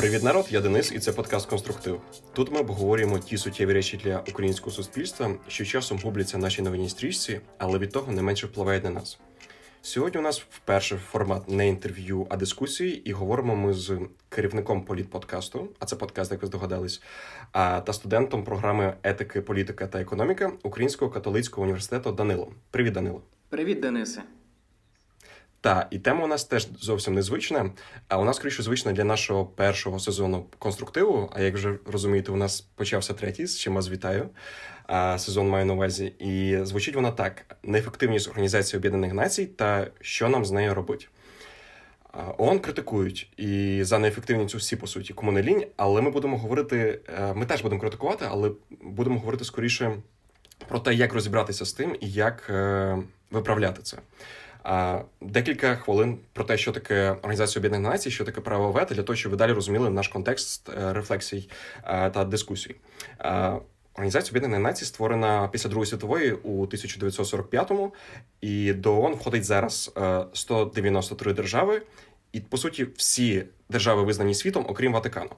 Привіт, народ! Я Денис, і це подкаст Конструктив. Тут ми обговорюємо ті суттєві речі для українського суспільства, що часом губляться в нашій стрічці, але від того не менше впливають на нас. Сьогодні у нас вперше формат не інтерв'ю, а дискусії, і говоримо ми з керівником політподкасту, а це подкаст, як ви здогадались, та студентом програми етики, політика та економіка Українського католицького університету Данилом. Привіт, Данило. Привіт, Денисе. Та і тема у нас теж зовсім незвична. А у нас скоріше звична для нашого першого сезону конструктиву. А як вже розумієте, у нас почався третій, з чим вас вітаю. А, сезон маю на увазі. І звучить вона так: неефективність Організації Об'єднаних Націй та що нам з нею робити. ООН критикують і за неефективність всі по суті кому не лінь, але ми будемо говорити. Е, ми теж будемо критикувати, але будемо говорити скоріше про те, як розібратися з тим і як е, виправляти це. Декілька хвилин про те, що таке Організація Об'єднаних Націй, що таке право вето, для того, щоб ви далі розуміли наш контекст е, рефлексій та дискусій. Організація Об'єднаних Націй створена після Другої світової у 1945-му, і до ООН входить зараз 193 е, держави, і по суті всі держави визнані світом, окрім Ватикану.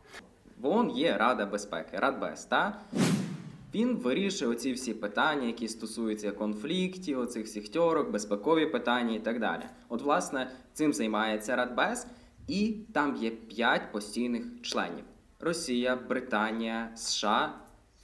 В ООН є Рада безпеки, Радбез, та він вирішує оці всі питання, які стосуються конфліктів, оцих всіх тьорок, безпекові питання і так далі. От, власне, цим займається Радбез, і там є п'ять постійних членів: Росія, Британія, США,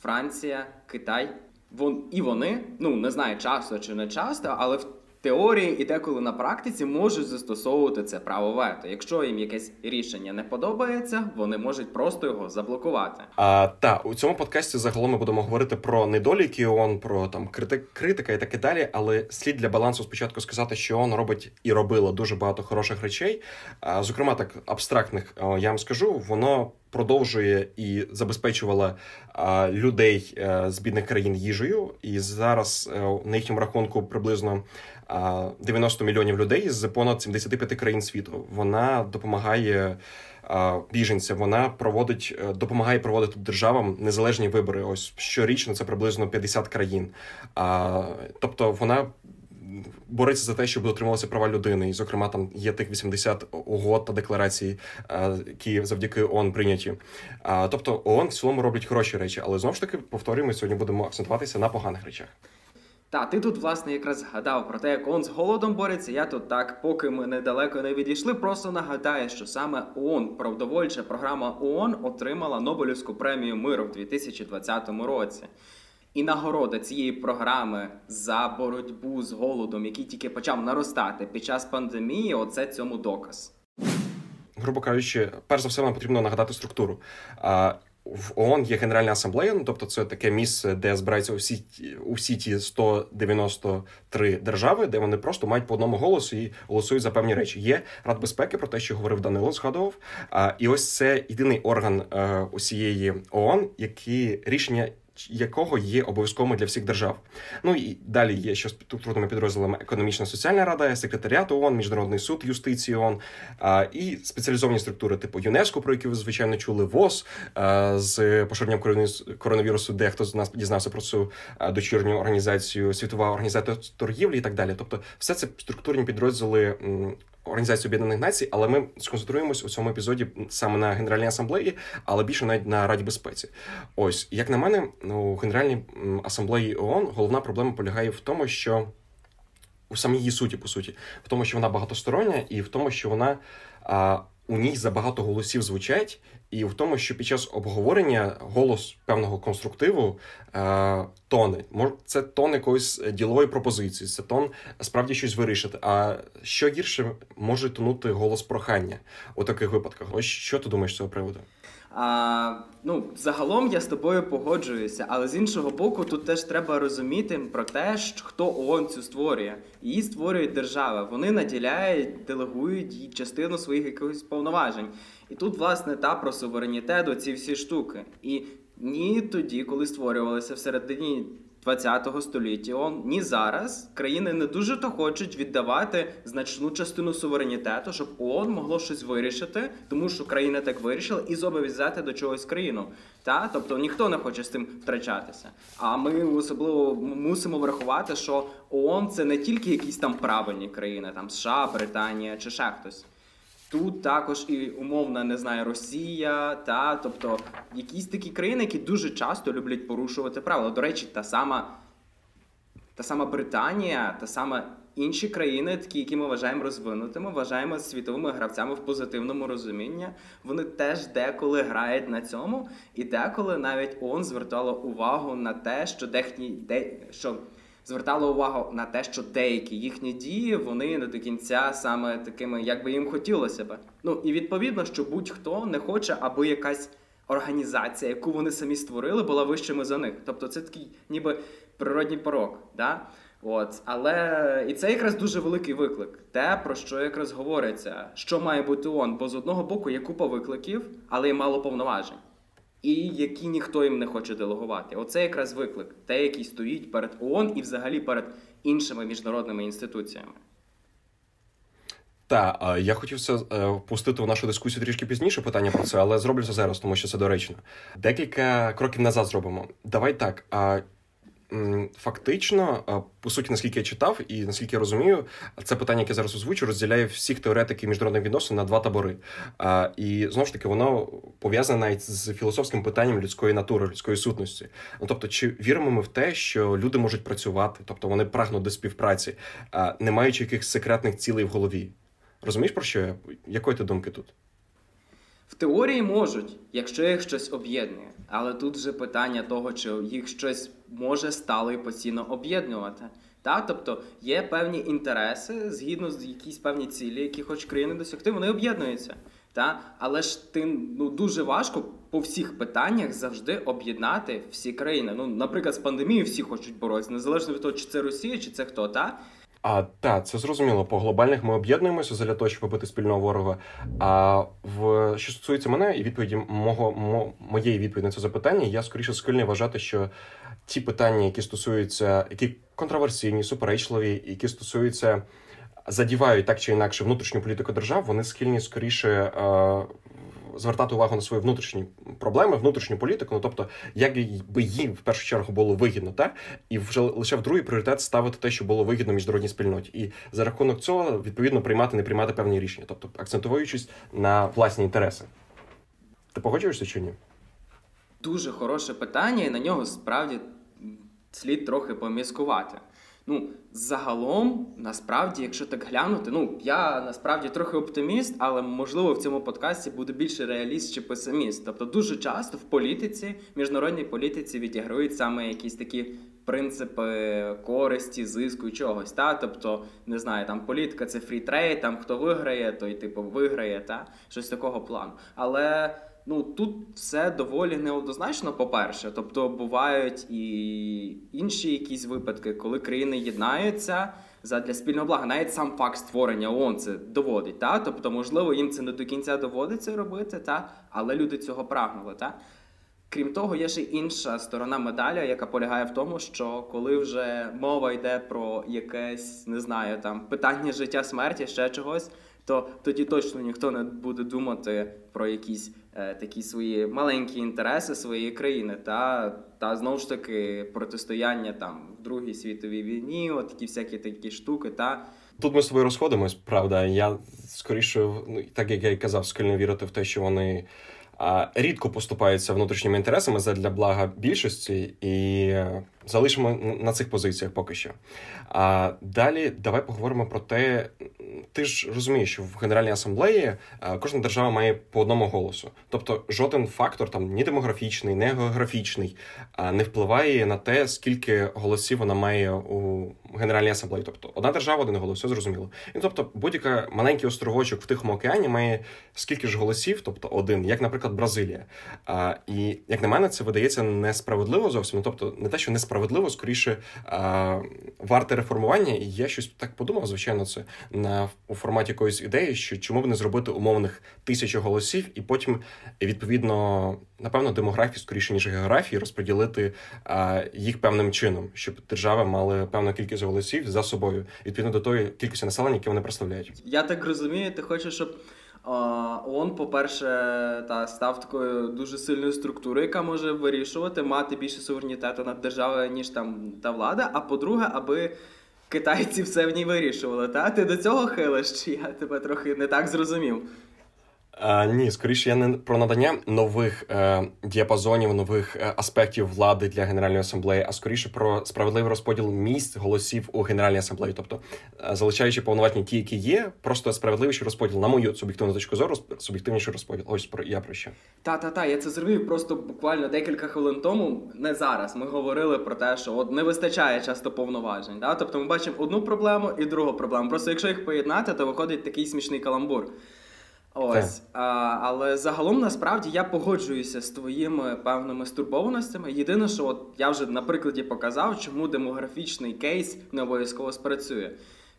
Франція, Китай. Вон і вони, ну не знаю, часто чи не часто, але в теорії і деколи на практиці можуть застосовувати це право вето. Якщо їм якесь рішення не подобається, вони можуть просто його заблокувати. А та у цьому подкасті загалом ми будемо говорити про недоліки ООН, про там критик, критика і таке далі. Але слід для балансу спочатку сказати, що ООН робить і робила дуже багато хороших речей. А, Зокрема, так абстрактних я вам скажу, воно. Продовжує і забезпечувала а, людей а, е, з бідних країн їжею, і зараз а, е, на їхньому рахунку приблизно 90 мільйонів людей з понад 75 країн світу. Вона допомагає біженцям. Вона проводить, е, допомагає проводити державам незалежні вибори. Ось щорічно це приблизно 50 країн. Тобто вона. Бореться за те, щоб дотримувалися права людини, і зокрема там є тих 80 угод та декларацій, які завдяки ООН прийняті. Тобто ООН в цілому роблять хороші речі, але знову ж таки повторюємо, сьогодні будемо акцентуватися на поганих речах. Та, ти тут, власне, якраз згадав про те, як ООН з голодом бореться. Я тут так, поки ми недалеко не відійшли, просто нагадаю, що саме ООН, продовольча програма ООН отримала Нобелівську премію миру в 2020 році. І нагорода цієї програми за боротьбу з голодом, який тільки почав наростати під час пандемії, оце цьому доказ. Грубо кажучи, перш за все, нам потрібно нагадати структуру в ООН є Генеральна асамблея, ну тобто це таке місце, де збираються усі усі ті 193 держави, де вони просто мають по одному голосу і голосують за певні речі. Є Рад безпеки про те, що говорив Данило, згадував. А і ось це єдиний орган а, усієї ООН, які рішення якого є обов'язковим для всіх держав. Ну і далі є що структурними підрозділами економічна соціальна рада, секретаріат ООН, міжнародний суд юстиції ООН і спеціалізовані структури, типу ЮНЕСКО, про які ви звичайно чули, ВОЗ з поширенням коронавірусу, де хто з нас дізнався про цю дочірню організацію, світова організація торгівлі і так далі. Тобто, все це структурні підрозділи Організації Об'єднаних Націй, але ми сконцентруємось у цьому епізоді саме на Генеральній асамблеї, але більше навіть на Раді безпеці. Ось як на мене, у Генеральній асамблеї ООН головна проблема полягає в тому, що у самій її суті, по суті, в тому, що вона багатостороння, і в тому, що вона а, у ній забагато голосів звучать, і в тому, що під час обговорення голос певного конструктиву е, тоне. Це тон якоїсь ділової пропозиції, це тон справді щось вирішити. А що гірше може тонути голос прохання у таких випадках? Ось що ти думаєш з цього приводу? А, Ну, загалом я з тобою погоджуюся, але з іншого боку, тут теж треба розуміти про те, хто ООН цю створює. Її створюють держави. Вони наділяють, делегують їй частину своїх якихось повноважень. І тут, власне, та про суверенітет, оці всі штуки. І ні тоді, коли створювалися всередині 20 століття, ні зараз країни не дуже то хочуть віддавати значну частину суверенітету, щоб ООН могло щось вирішити, тому що країна так вирішила, і зобов'язати до чогось країну. Та? Тобто ніхто не хоче з цим втрачатися. А ми особливо мусимо врахувати, що ООН це не тільки якісь там правильні країни, там США, Британія чи ще хтось. Тут також і умовна не знаю Росія, та тобто якісь такі країни, які дуже часто люблять порушувати правила. До речі, та сама та сама Британія, та сама інші країни, такі, які ми вважаємо розвинутими, вважаємо світовими гравцями в позитивному розумінні. Вони теж деколи грають на цьому, і деколи навіть ООН звертало увагу на те, що дехні де що. Звертало увагу на те, що деякі їхні дії вони не до кінця саме такими, як би їм хотілося би. Ну і відповідно, що будь-хто не хоче, аби якась організація, яку вони самі створили, була вищими за них. Тобто це такий, ніби природній порок. Да? От, але і це якраз дуже великий виклик. Те, про що якраз говориться, що має бути ООН, бо з одного боку є купа викликів, але й мало повноважень. І які ніхто їм не хоче делегувати. Оце якраз виклик, те, який стоїть перед ООН і взагалі перед іншими міжнародними інституціями. Так, я хотів це впустити в нашу дискусію трішки пізніше питання про це, але зроблю це зараз, тому що це доречно. Декілька кроків назад зробимо. Давай так. Фактично, по суті, наскільки я читав, і наскільки я розумію, це питання, яке зараз озвучу, розділяє всіх теоретиків міжнародних відносин на два табори. І знову ж таки, воно пов'язане навіть з філософським питанням людської натури, людської сутності. Ну тобто, чи віримо ми в те, що люди можуть працювати, тобто вони прагнуть до співпраці, не маючи якихось секретних цілей в голові? Розумієш про що я? Якої ти думки тут? В теорії можуть, якщо їх щось об'єднує. Але тут вже питання того, чи їх щось може стало і постійно об'єднувати. Так? Тобто є певні інтереси, згідно з якісь певні цілі, які хочуть країни досягти, вони об'єднуються. Так? Але ж ти ну, дуже важко по всіх питаннях завжди об'єднати всі країни. Ну, Наприклад, з пандемією всі хочуть боротися, незалежно від того, чи це Росія, чи це хто. так? А так, це зрозуміло. По глобальних ми об'єднуємося для того, щоб побити спільного ворога. А в що стосується мене і відповіді мого мо, моєї відповіді на це запитання, я скоріше схильний вважати, що ті питання, які стосуються, які контроверсійні, суперечливі, які стосуються задівають так чи інакше внутрішню політику держав, вони схильні скоріше. Е, звертати увагу на свої внутрішні проблеми, внутрішню політику, ну тобто, як би їм в першу чергу було вигідно, так і вже лише в другий пріоритет ставити те, що було вигідно міжнародній спільноті, і за рахунок цього відповідно приймати, не приймати певні рішення, тобто акцентуючись на власні інтереси. Ти погоджуєшся чи ні? Дуже хороше питання, і на нього справді слід трохи поміркувати. Ну, загалом, насправді, якщо так глянути, ну я насправді трохи оптиміст, але можливо в цьому подкасті буде більше реаліст чи песиміст. Тобто, дуже часто в політиці, міжнародній політиці відіграють саме якісь такі принципи користі, зиску чогось. Та? Тобто, не знаю, там політика це free trade, там хто виграє, той типу виграє, та щось такого плану. Але. Ну тут все доволі неоднозначно, по-перше. Тобто бувають і інші якісь випадки, коли країни єднаються задля спільного блага. Навіть сам факт створення ООН це доводить. Та? Тобто, можливо, їм це не до кінця доводиться робити, та? але люди цього прагнули. Та? Крім того, є ще інша сторона медаля, яка полягає в тому, що коли вже мова йде про якесь, не знаю, там питання життя смерті, ще чогось, то тоді точно ніхто не буде думати про якісь е, такі свої маленькі інтереси своєї країни, та та знову ж таки протистояння там в Другій світовій війні, от такі всякі такі штуки. Та тут ми з тобою розходимось, правда. Я скоріше, ну так як я і казав, схильно вірити в те, що вони рідко поступаються внутрішніми інтересами для блага більшості, і залишимо на цих позиціях поки що. А далі давай поговоримо про те, ти ж розумієш, що в Генеральній асамблеї кожна держава має по одному голосу. Тобто жоден фактор, там ні демографічний, ні географічний, не впливає на те, скільки голосів вона має у Генеральній асамблеї. Тобто одна держава, один голос, все зрозуміло. І тобто будь-яка маленький островочок в Тихому океані має скільки ж голосів, тобто один, як, наприклад, Бразилія. І як на мене, це видається несправедливо зовсім. Ну, тобто, не те, що несправедливо, скоріше а, варте реформування. І я щось так подумав, звичайно, це на у форматі якоїсь ідеї, що чому б не зробити умовних тисячу голосів, і потім відповідно напевно демографію скоріше ніж географії розподілити їх певним чином, щоб держави мали певну кількість голосів за собою відповідно до тої кількості населення, яке вони представляють. Я так розумію, ти хочеш, щоб. ООН, по-перше, та став такою дуже сильною структурою, яка може вирішувати, мати більше суверенітету над державою, ніж там та влада. А по-друге, аби китайці все в ній вирішували. Та ти до цього хилиш? Я тебе трохи не так зрозумів? А, Ні, скоріше я не про надання нових е, діапазонів, нових е, аспектів влади для Генеральної асамблеї, а скоріше про справедливий розподіл місць голосів у Генеральній асамблеї. Тобто, е, залишаючи повноваження ті, які є, просто справедливіший розподіл, на мою суб'єктивну точку зору, суб'єктивніший розподіл. Ось про я про що. Та, та, та, я це зрозумів просто буквально декілька хвилин тому, не зараз. Ми говорили про те, що от не вистачає часто повноважень. Да? Тобто ми бачимо одну проблему і другу проблему. Просто якщо їх поєднати, то виходить такий смішний каламбур. Ось, а, але загалом насправді я погоджуюся з твоїми певними стурбованостями. Єдине, що от я вже на прикладі показав, чому демографічний кейс не обов'язково спрацює.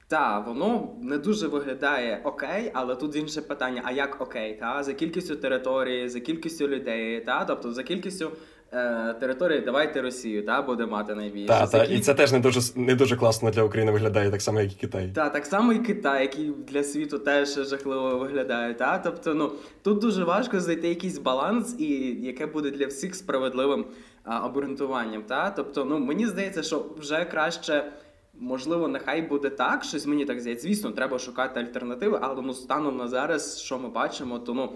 Та воно не дуже виглядає окей, але тут інше питання: а як окей? Та за кількістю території, за кількістю людей, та тобто за кількістю е, території, давайте Росію, та буде мати найбільше. Та, та, кіль... і це теж не дуже не дуже класно для України виглядає, так само, як і Китай. Та так само і Китай, який для світу теж жахливо виглядає. Та тобто, ну тут дуже важко знайти якийсь баланс, і яке буде для всіх справедливим а, обґрунтуванням. Та тобто, ну мені здається, що вже краще. Можливо, нехай буде так, щось мені так здається. Звісно, треба шукати альтернативи, але ну станом на зараз, що ми бачимо, то ну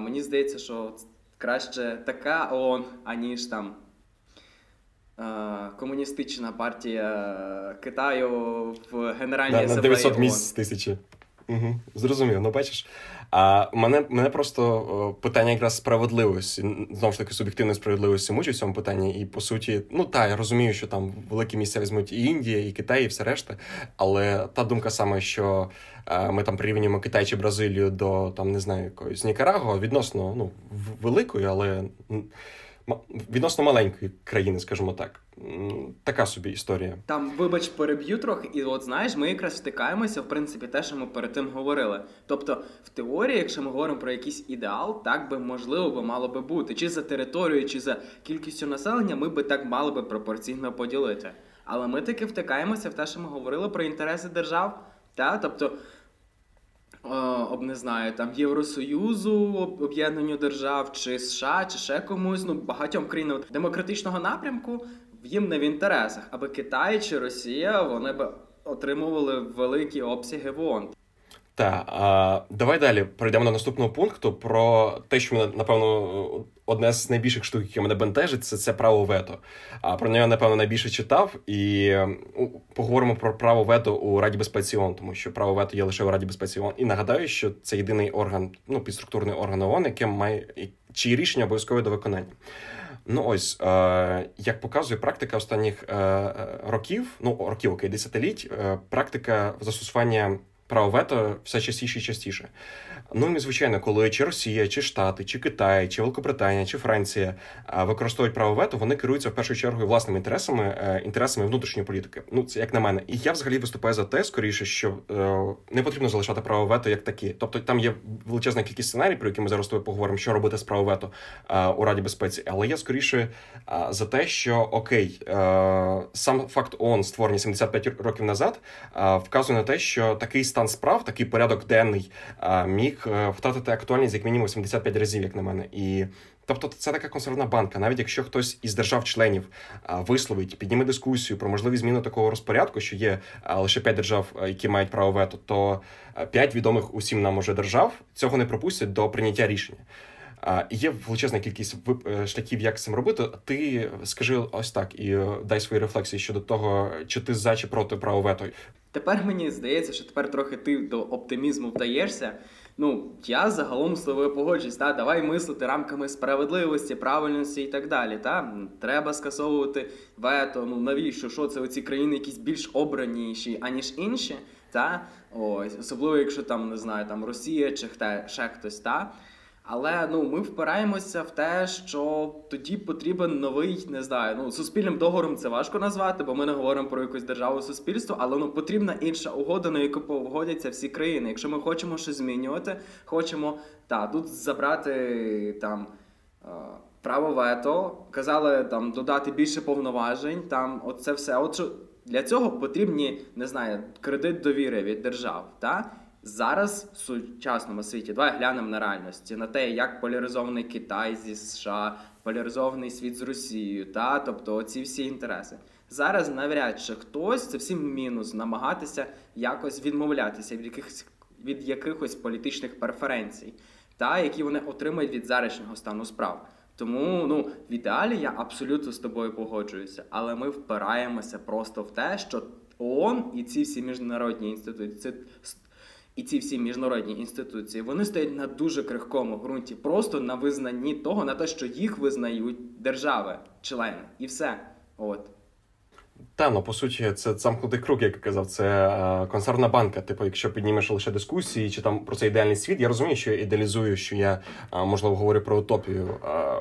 мені здається, що краще така ООН, аніж там комуністична партія Китаю в Генеральній да, на 900 місць тисячі. Угу, Зрозумів, ну бачиш. А мене мене просто питання якраз справедливості, знову ж таки, суб'єктивної справедливості мучить в цьому питанні. І по суті, ну та я розумію, що там великі місця візьмуть і Індія, і Китай, і все решта. Але та думка саме, що ми там порівнюємо Китай чи Бразилію до там не знаю якоїсь Нікарагуа, відносно ну великої, але відносно маленької країни, скажімо так. Така собі історія. Там, вибач, переб'ю трохи, і от знаєш, ми якраз стикаємося, в принципі, те, що ми перед тим говорили. Тобто, в теорії, якщо ми говоримо про якийсь ідеал, так би можливо би мало би бути. Чи за територією, чи за кількістю населення, ми би так мали би пропорційно поділити. Але ми таки втикаємося в те, що ми говорили про інтереси держав. Та? Тобто об не знаю, там Євросоюзу, об'єднанню держав, чи США, чи ще комусь, ну багатьом країнам демократичного напрямку їм не в інтересах, аби Китай чи Росія вони б отримували великі обсяги в ООН. Так, а, давай далі перейдемо до наступного пункту про те, що мене напевно одне з найбільших штук, які мене бентежить, це це право вето. А про нього, напевно, найбільше читав. І поговоримо про право вето у Раді безпеці ООН, тому що право вето є лише у Раді безпеці ООН. І нагадаю, що це єдиний орган, ну підструктурний орган ООН, яке має чиї рішення обов'язкові до виконання. Ну ось е, як показує практика останніх е, років, ну років окей, десятиліть, е, практика застосування право вето все частіше і частіше. Ну і звичайно, коли чи Росія, чи Штати, чи Китай, чи Великобританія, чи Франція використовують право вето, вони керуються в першу чергу власними інтересами, е, інтересами внутрішньої політики. Ну це як на мене, і я взагалі виступаю за те, скоріше, що е, не потрібно залишати право вето як такі. Тобто там є величезна кількість сценарій, про які ми зараз тобою поговоримо, що робити з право вето е, у Раді безпеці. Але я скоріше за те, що окей, сам факт ООН створення 75 років назад вказує на те, що такий стан справ, такий порядок денний міг Е, втратити актуальність як мінімум 75 разів, як на мене. І тобто, це така консервна банка. Навіть якщо хтось із держав-членів висловить, підніме дискусію про можливість зміни такого розпорядку, що є лише 5 держав, які мають право вето, то 5 відомих усім нам уже держав цього не пропустять до прийняття рішення. Є величезна кількість е, шляхів, як цим робити. Ти скажи ось так і е, дай свої рефлексії щодо того, чи ти за чи проти право вето. Тепер мені здається, що тепер трохи ти до оптимізму вдаєшся. Ну, я загалом з тобою погоджуюсь, та давай мислити рамками справедливості, правильності і так далі. Та Треба скасовувати вето. Ну навіщо? Що це оці країни якісь більш обраніші, аніж інші? Та? Ось, Особливо, якщо там не знаю, там Росія чи хто, ще хтось. Та? Але ну ми впираємося в те, що тоді потрібен новий, не знаю, ну суспільним договором це важко назвати, бо ми не говоримо про якусь державу суспільство, але ну потрібна інша угода, на яку погодяться всі країни. Якщо ми хочемо щось змінювати, хочемо та тут забрати там. Право вето, казали там додати більше повноважень. Там оце все. От що для цього потрібні не знаю, кредит довіри від держав. Та Зараз в сучасному світі давай глянемо на реальності, на те, як поляризований Китай зі США, поляризований світ з Росією, та тобто ці всі інтереси. Зараз навряд чи хтось це всім мінус намагатися якось відмовлятися від якихось від якихось політичних преференцій, та які вони отримають від зарішнього стану справ. Тому ну в ідеалі я абсолютно з тобою погоджуюся, але ми впираємося просто в те, що ООН і ці всі міжнародні інституції, і ці всі міжнародні інституції вони стоять на дуже крихкому ґрунті, просто на визнанні того, на те, що їх визнають держави, члени, і все. От. Та, ну по суті, це замкнутий круг, як я казав, це е, консервна банка. Типу, якщо піднімеш лише дискусії, чи там про цей ідеальний світ, я розумію, що я ідеалізую, що я е, можливо говорю про утопію, е,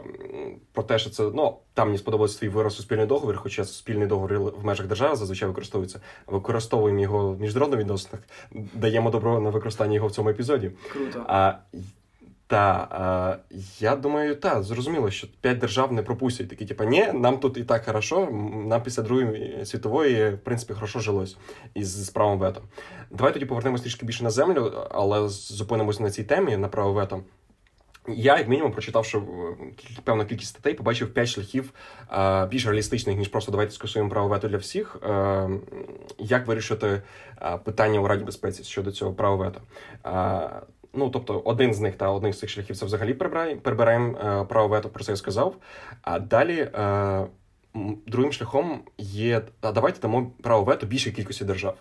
про те, що це ну там мені сподобається твій вираз суспільний договір, хоча суспільний договір в межах держави зазвичай використовується. Використовуємо його в міжнародних відносинах, даємо добро на використання його в цьому епізоді. Круто. А та е, я думаю, та зрозуміло, що п'ять держав не пропустять. Такі, типу, ні, нам тут і так хорошо. Нам після Другої світової, в принципі, хорошо жилось із правом вето. Давай тоді повернемось трішки більше на землю, але зупинимося на цій темі на право вето. Я, як мінімум, прочитавши певну кількість статей, побачив п'ять шляхів е, більш реалістичних, ніж просто давайте скасуємо право вето для всіх. Е, як вирішити е, питання у Раді безпеці щодо цього права вето? Е, Ну, тобто, один з них та одних з цих шляхів це взагалі прибираємо, прибираємо е, право вето, про це я сказав. А далі е, другим шляхом є. А давайте дамо право вето більшій кількості держав.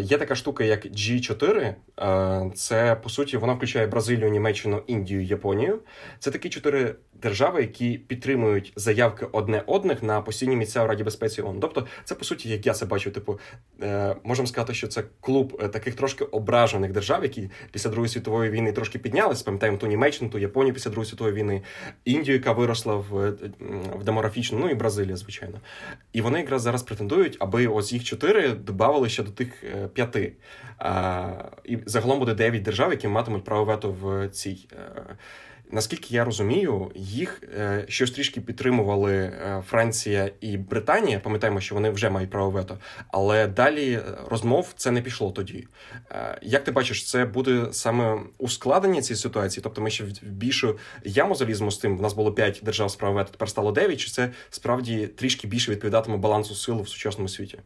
Є така штука, як G4. А, Це по суті вона включає Бразилію, Німеччину, Індію, Японію. Це такі чотири держави, які підтримують заявки одне одних на постійні місця в Раді безпеці ООН. Тобто, це по суті, як я це бачу, типу, е, можемо сказати, що це клуб е, таких трошки ображених держав, які після Другої світової війни трошки піднялись. Пам'ятаємо ту Німеччину, ту Японію після Другої світової війни, Індію, яка виросла в в демографічну, ну і Бразилія, звичайно. І вони якраз зараз претендують, аби ось їх чотири додавали ще до тих е, п'яти. І загалом буде дев'ять держав, які матимуть право вето в цій. Е, Наскільки я розумію, їх е, щось трішки підтримували е, Франція і Британія. Пам'ятаємо, що вони вже мають право вето, але далі розмов це не пішло тоді. Як ти бачиш, це буде саме ускладнення цієї ситуації? Тобто, ми ще в більшу яму заліземо з тим. У нас було п'ять держав з право вето, тепер стало дев'ять. Чи це справді трішки більше відповідатиме балансу сил в сучасному світі?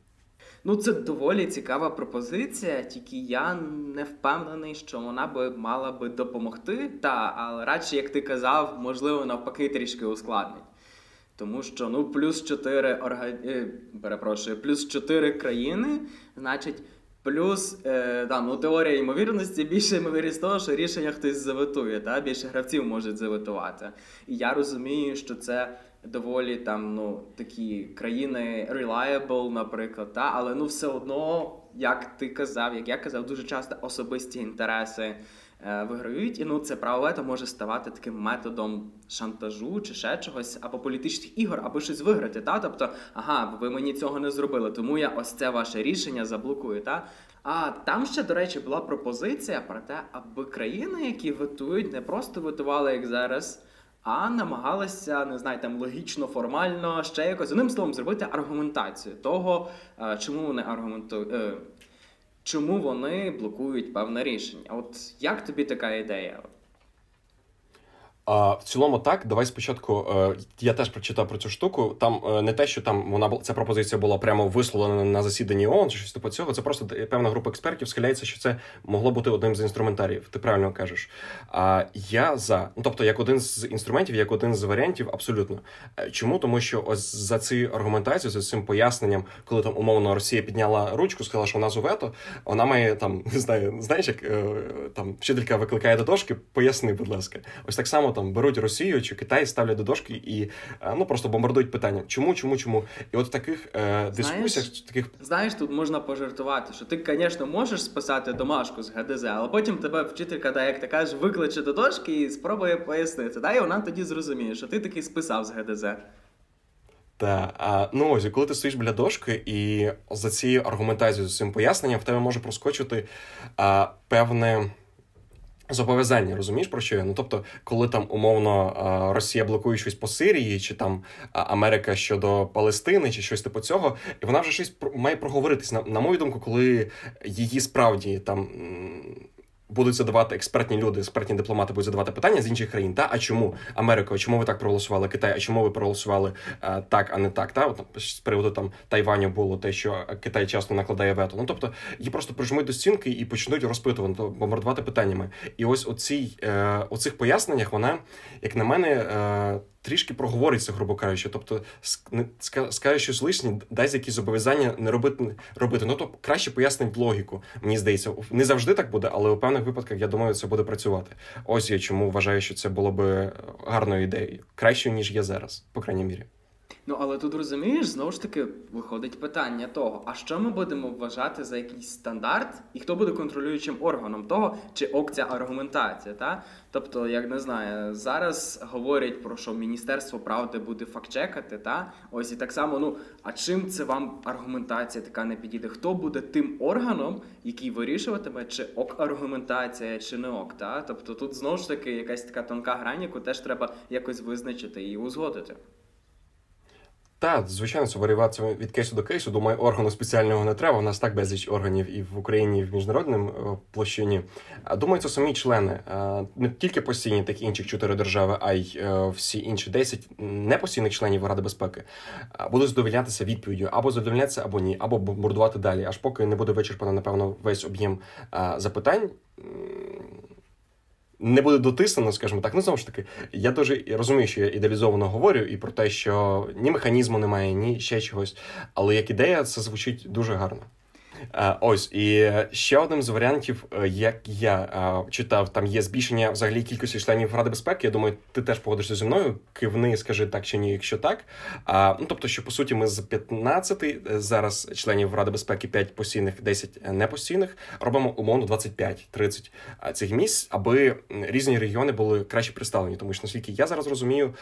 Ну, це доволі цікава пропозиція, тільки я не впевнений, що вона би мала би допомогти. Та, але радше, як ти казав, можливо, навпаки, трішки ускладнить. Тому що ну, плюс 4 орга... Е, перепрошую, плюс 4 країни, значить, плюс е, там, ну, теорія ймовірності більше ймовірність того, що рішення хтось заветує, та? більше гравців можуть заветувати. І я розумію, що це доволі там ну такі країни reliable, наприклад, та але ну все одно, як ти казав, як я казав, дуже часто особисті інтереси. Е, виграють, і ну це право вето може ставати таким методом шантажу чи ще чогось, або політичних ігор, або щось виграти. Та? Тобто, ага, ви мені цього не зробили, тому я ось це ваше рішення заблокую. Та? А там ще, до речі, була пропозиція про те, аби країни, які витують, не просто витували як зараз а намагалися, не знаю, там логічно, формально, ще якось одним словом зробити аргументацію того, е, чому вони аргументують. Е, чому вони блокують певне рішення? От як тобі така ідея? А в цілому, так, давай спочатку. Е, я теж прочитав про цю штуку. Там е, не те, що там вона була ця пропозиція була прямо висловлена на засіданні ООН чи щось типу цього. Це просто певна група експертів схиляється, що це могло бути одним з інструментаріїв. Ти правильно кажеш. А я за ну тобто, як один з інструментів, як один з варіантів, абсолютно. Е, чому тому, що ось за ці аргументацію, за цим поясненням, коли там умовно Росія підняла ручку, сказала, що вона з вето, вона має там не знаю, знаєш, як там вчителька викликає до дошки, поясни, будь ласка, ось так само там беруть Росію чи Китай, ставлять до дошки і е, ну просто бомбардують питання. Чому, чому, чому? І от в таких е, дискусіях таких знаєш, тут можна пожартувати, що ти, звісно, можеш списати домашку з ГДЗ, але потім тебе вчителька, да, як ти кажеш, викличе до дошки і спробує пояснити. Да? І вона тоді зрозуміє, що ти таки списав з ГДЗ. Та а, ну ось, коли ти стоїш біля дошки, і за цією аргументацією, за цим поясненням, в тебе може проскочити а, певне. Зобов'язання, розумієш про що я? Ну тобто, коли там умовно Росія блокує щось по Сирії, чи там Америка щодо Палестини, чи щось типу цього, і вона вже щось має проговоритись. На, на мою думку, коли її справді там будуть задавати експертні люди, експертні дипломати будуть задавати питання з інших країн. Та а чому Америка? Чому ви так проголосували? Китай? А чому ви проголосували а, так, а не так? Та от з приводу там Тайваню було те, що Китай часто накладає вето. Ну тобто її просто прижмуть до стінки і почнуть розпитувати, бомбардувати питаннями. І ось оцій, е, оцих поясненнях вона, як на мене, е, трішки проговориться, грубо кажучи. Тобто, скаже щось лишнє, дасть якісь зобов'язання не робити робити. Ну то краще пояснить логіку. Мені здається, не завжди так буде, але у певних випадках я думаю, це буде працювати. Ось я чому вважаю, що це було би гарною ідеєю, кращою ніж є зараз, по крайній мірі. Ну, але тут розумієш, знову ж таки виходить питання того, а що ми будемо вважати за якийсь стандарт, і хто буде контролюючим органом того, чи ок ця аргументація, та? Тобто, як не знаю, зараз говорять про що Міністерство правди буде фактчекати, та? Ось і так само, ну, а чим це вам аргументація така не підійде? Хто буде тим органом, який вирішуватиме, чи ок аргументація, чи не ок, та? Тобто тут знову ж таки якась така тонка грань, яку теж треба якось визначити і узгодити. Так, звичайно, це варіюватися від кейсу до кейсу. Думаю, органу спеціального не треба. У нас так безліч органів і в Україні, і в міжнародному е, площині. Думаю, це самі члени е, не тільки постійні, так і інших чотири держави, а й е, всі інші десять непостійних членів Ради безпеки будуть задовольнятися відповіддю або задовольнятися, або ні, або бомбардувати далі, аж поки не буде вичерпано, напевно, весь об'єм запитань не буде дотиснено, скажімо так. Ну знову ж таки, я дуже розумію, що я ідеалізовано говорю і про те, що ні механізму немає, ні ще чогось. Але як ідея, це звучить дуже гарно. Е, ось і ще одним з варіантів, е, як я е, читав, там є збільшення взагалі кількості членів Ради безпеки. Я думаю, ти теж погодишся зі мною. Кивни, скажи так чи ні, якщо так. Ну тобто, що по суті, ми з 15 зараз членів Ради безпеки, 5 постійних, 10 непостійних, робимо умовно 25-30 цих місць, аби різні регіони були краще представлені. Тому що наскільки я зараз розумію,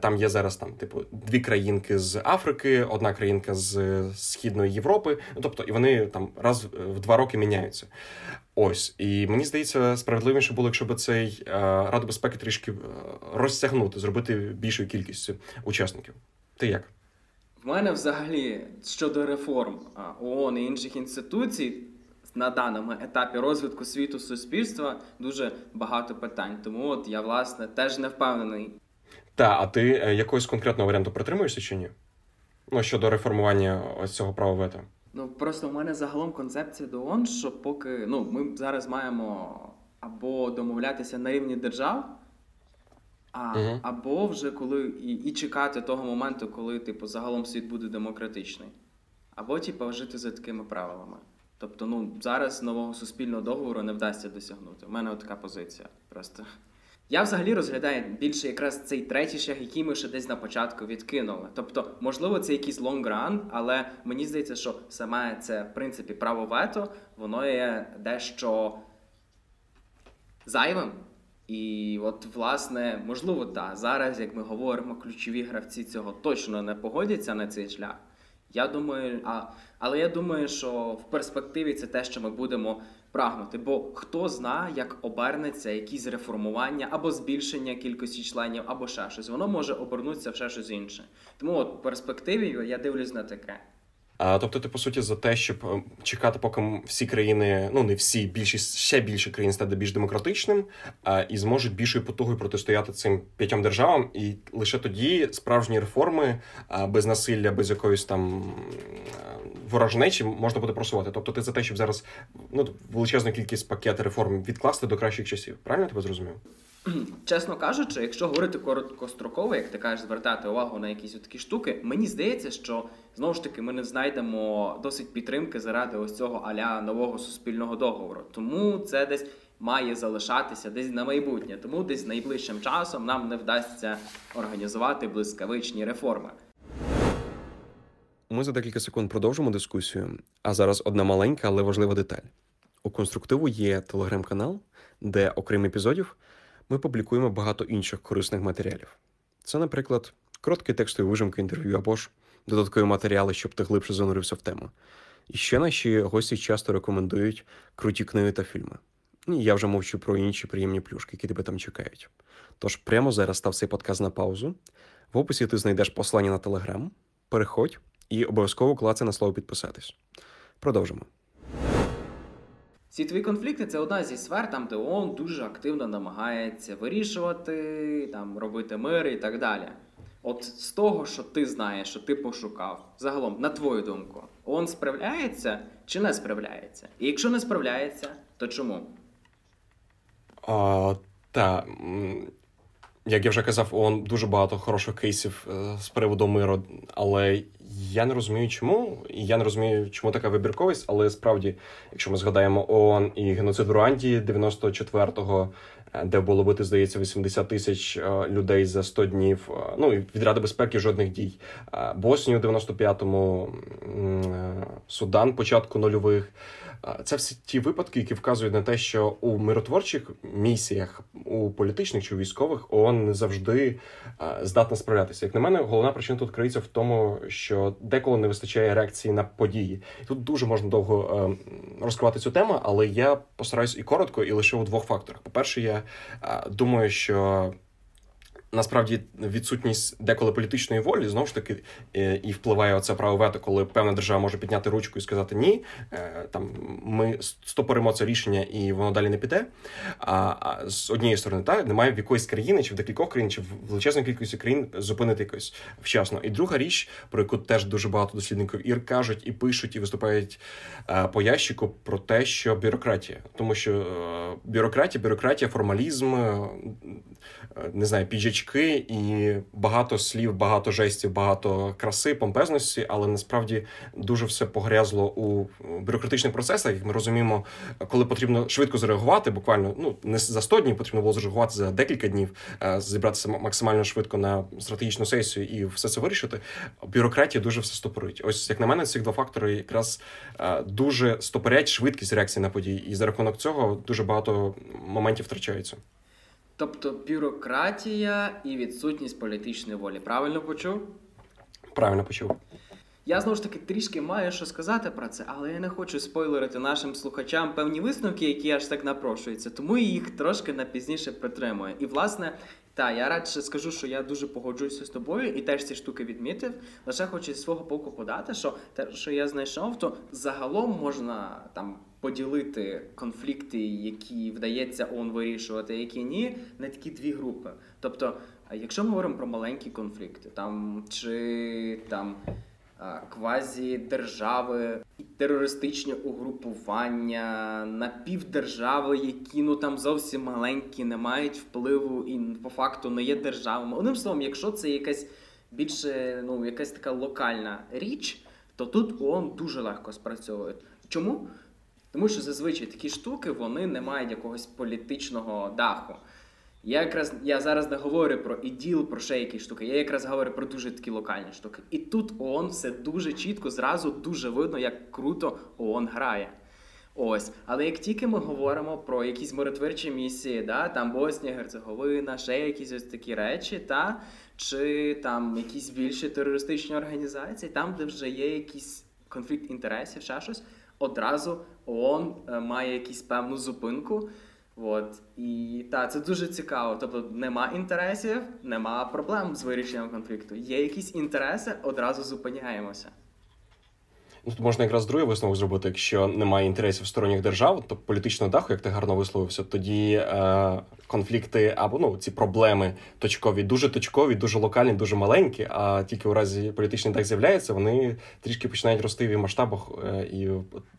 там є зараз там, типу, дві країнки з Африки, одна країнка з Східної Європи. Ну тобто, і вони там раз в два роки міняються. Ось, і мені здається, справедливіше було, якщо б цей е, Раду безпеки трішки е, розтягнути, зробити більшою кількістю учасників. Ти як? В мене взагалі щодо реформ ООН і інших інституцій на даному етапі розвитку світу суспільства дуже багато питань. Тому от я власне теж не впевнений. Та, а ти е, якогось конкретного варіанту притримуєшся чи ні? Ну щодо реформування ось цього права вето? Ну просто в мене загалом концепція до ООН, що поки ну ми зараз маємо або домовлятися на рівні держав, а, uh або вже коли і, і чекати того моменту, коли типу загалом світ буде демократичний, або типу, жити за такими правилами. Тобто, ну зараз нового суспільного договору не вдасться досягнути. У мене от така позиція. Просто. Я взагалі розглядаю більше якраз цей третій шлях, який ми ще десь на початку відкинули. Тобто, можливо, це якийсь лонгран, але мені здається, що саме це в принципі право вето, воно є дещо зайвим. І от, власне, можливо, так, зараз, як ми говоримо, ключові гравці цього точно не погодяться на цей шлях. Я думаю, а, але я думаю, що в перспективі це те, що ми будемо прагнути. Бо хто знає, як обернеться якісь реформування або збільшення кількості членів, або ще щось. Воно може обернутися в ще щось інше. Тому от в перспективі я дивлюсь на таке. Тобто, ти по суті за те, щоб е, чекати, поки всі країни, ну не всі, більшість ще більше країн стане більш демократичним і зможуть більшою потугою протистояти цим п'ятьом державам, і лише тоді справжні реформи без насилля, без якоїсь там ворожнечі можна буде просувати. Тобто, ти за те, щоб зараз ну величезну кількість пакет реформ відкласти до кращих часів. Правильно я тебе зрозумів? Чесно кажучи, якщо говорити короткостроково, як ти кажеш, звертати увагу на якісь такі штуки, мені здається, що знову ж таки ми не знайдемо досить підтримки заради ось цього аля нового суспільного договору. Тому це десь має залишатися десь на майбутнє. Тому десь найближчим часом нам не вдасться організувати блискавичні реформи. Ми за декілька секунд продовжимо дискусію. А зараз одна маленька, але важлива деталь. У конструктиву є телеграм-канал, де, окрім епізодів, ми публікуємо багато інших корисних матеріалів. Це, наприклад, короткі текстові вижимки інтерв'ю або ж додаткові матеріали, щоб ти глибше занурився в тему. І ще наші гості часто рекомендують круті книги та фільми. І я вже мовчу про інші приємні плюшки, які тебе там чекають. Тож прямо зараз став цей подкаст на паузу. В описі ти знайдеш послання на телеграм. Переходь і обов'язково клацай на слово підписатись. Продовжимо. Твої конфлікти це одна зі сфер, там, де ООН дуже активно намагається вирішувати, там, робити мир і так далі. От з того, що ти знаєш, що ти пошукав, загалом, на твою думку, ООН справляється чи не справляється? І якщо не справляється, то чому? А, Та, як я вже казав, ООН дуже багато хороших кейсів е, з приводу миру, але я не розумію, чому. І я не розумію, чому така вибірковість. Але справді, якщо ми згадаємо ООН і геноцид в Руанді 94-го, е, де було бити, здається, 80 тисяч е, людей за 100 днів. Ну і від Ради безпеки жодних дій. Боснію 95-му, Судан початку нульових. Це всі ті випадки, які вказують на те, що у миротворчих місіях, у політичних чи військових ООН не завжди здатна справлятися. Як на мене, головна причина тут криється в тому, що деколи не вистачає реакції на події. Тут дуже можна довго розкривати цю тему, але я постараюсь і коротко, і лише у двох факторах. По перше, я думаю, що насправді відсутність деколи політичної волі знову ж таки е, і впливає оце право вето, коли певна держава може підняти ручку і сказати ні. Е, там ми стопоримо це рішення і воно далі не піде. А, а з однієї сторони, так немає в якоїсь країни, чи в декількох країн, чи в величезній кількості країн зупинити якось вчасно. І друга річ, про яку теж дуже багато дослідників ір кажуть, і пишуть, і виступають по ящику про те, що бюрократія, тому що бюрократія, бюрократія, формалізм, не знаю, піджачки і багато слів, багато жестів, багато краси, помпезності, але насправді дуже все погрязло у бюрократичних процесах. Як ми розуміємо, коли потрібно швидко зреагувати, буквально ну не за 100 днів, потрібно було зреагувати за декілька днів, е, зібратися максимально швидко на стратегічну сесію і все це вирішити. Бюрократія дуже все стопорить. Ось як на мене, ці два фактори якраз е, дуже стопорять швидкість реакції на події, і за рахунок цього дуже багато моментів втрачаються. Тобто бюрократія і відсутність політичної волі. Правильно почув? Правильно почув. Я знову ж таки трішки маю що сказати про це, але я не хочу спойлерити нашим слухачам певні висновки, які аж так напрошуються, тому їх трошки на пізніше притримую. І, власне, та я радше скажу, що я дуже погоджуюся з тобою і теж ці штуки відмітив. Лише хочу зі свого боку подати, що те, що я знайшов, то загалом можна там поділити конфлікти, які вдається ООН вирішувати, які ні, на такі дві групи. Тобто, якщо ми говоримо про маленькі конфлікти, там чи там квазі держави, терористичні угрупування, напівдержави, які ну там зовсім маленькі, не мають впливу і по факту не є державами. Одним словом, якщо це якась більше ну якась така локальна річ, то тут ООН дуже легко спрацьовує. Чому? Тому що зазвичай такі штуки вони не мають якогось політичного даху. Я якраз я зараз не говорю про іділ, про ще якісь штуки. Я якраз говорю про дуже такі локальні штуки. І тут ООН все дуже чітко, зразу дуже видно, як круто ООН грає. Ось, але як тільки ми говоримо про якісь миротворчі місії, да, там Боснія, Герцеговина, ще якісь ось такі речі, та чи там якісь більші терористичні організації, там, де вже є якийсь конфлікт інтересів, ще щось, одразу ООН е, має якусь певну зупинку. От. І так, це дуже цікаво. Тобто нема інтересів, нема проблем з вирішенням конфлікту. Є якісь інтереси, одразу зупиняємося. Ну, тут можна якраз другий висновок зробити, якщо немає інтересів сторонніх держав, то політичного даху, як ти гарно висловився, тоді е, конфлікти або ну ці проблеми точкові, дуже точкові, дуже локальні, дуже маленькі. А тільки у разі політичний дах з'являється, вони трішки починають рости в масштабах е, і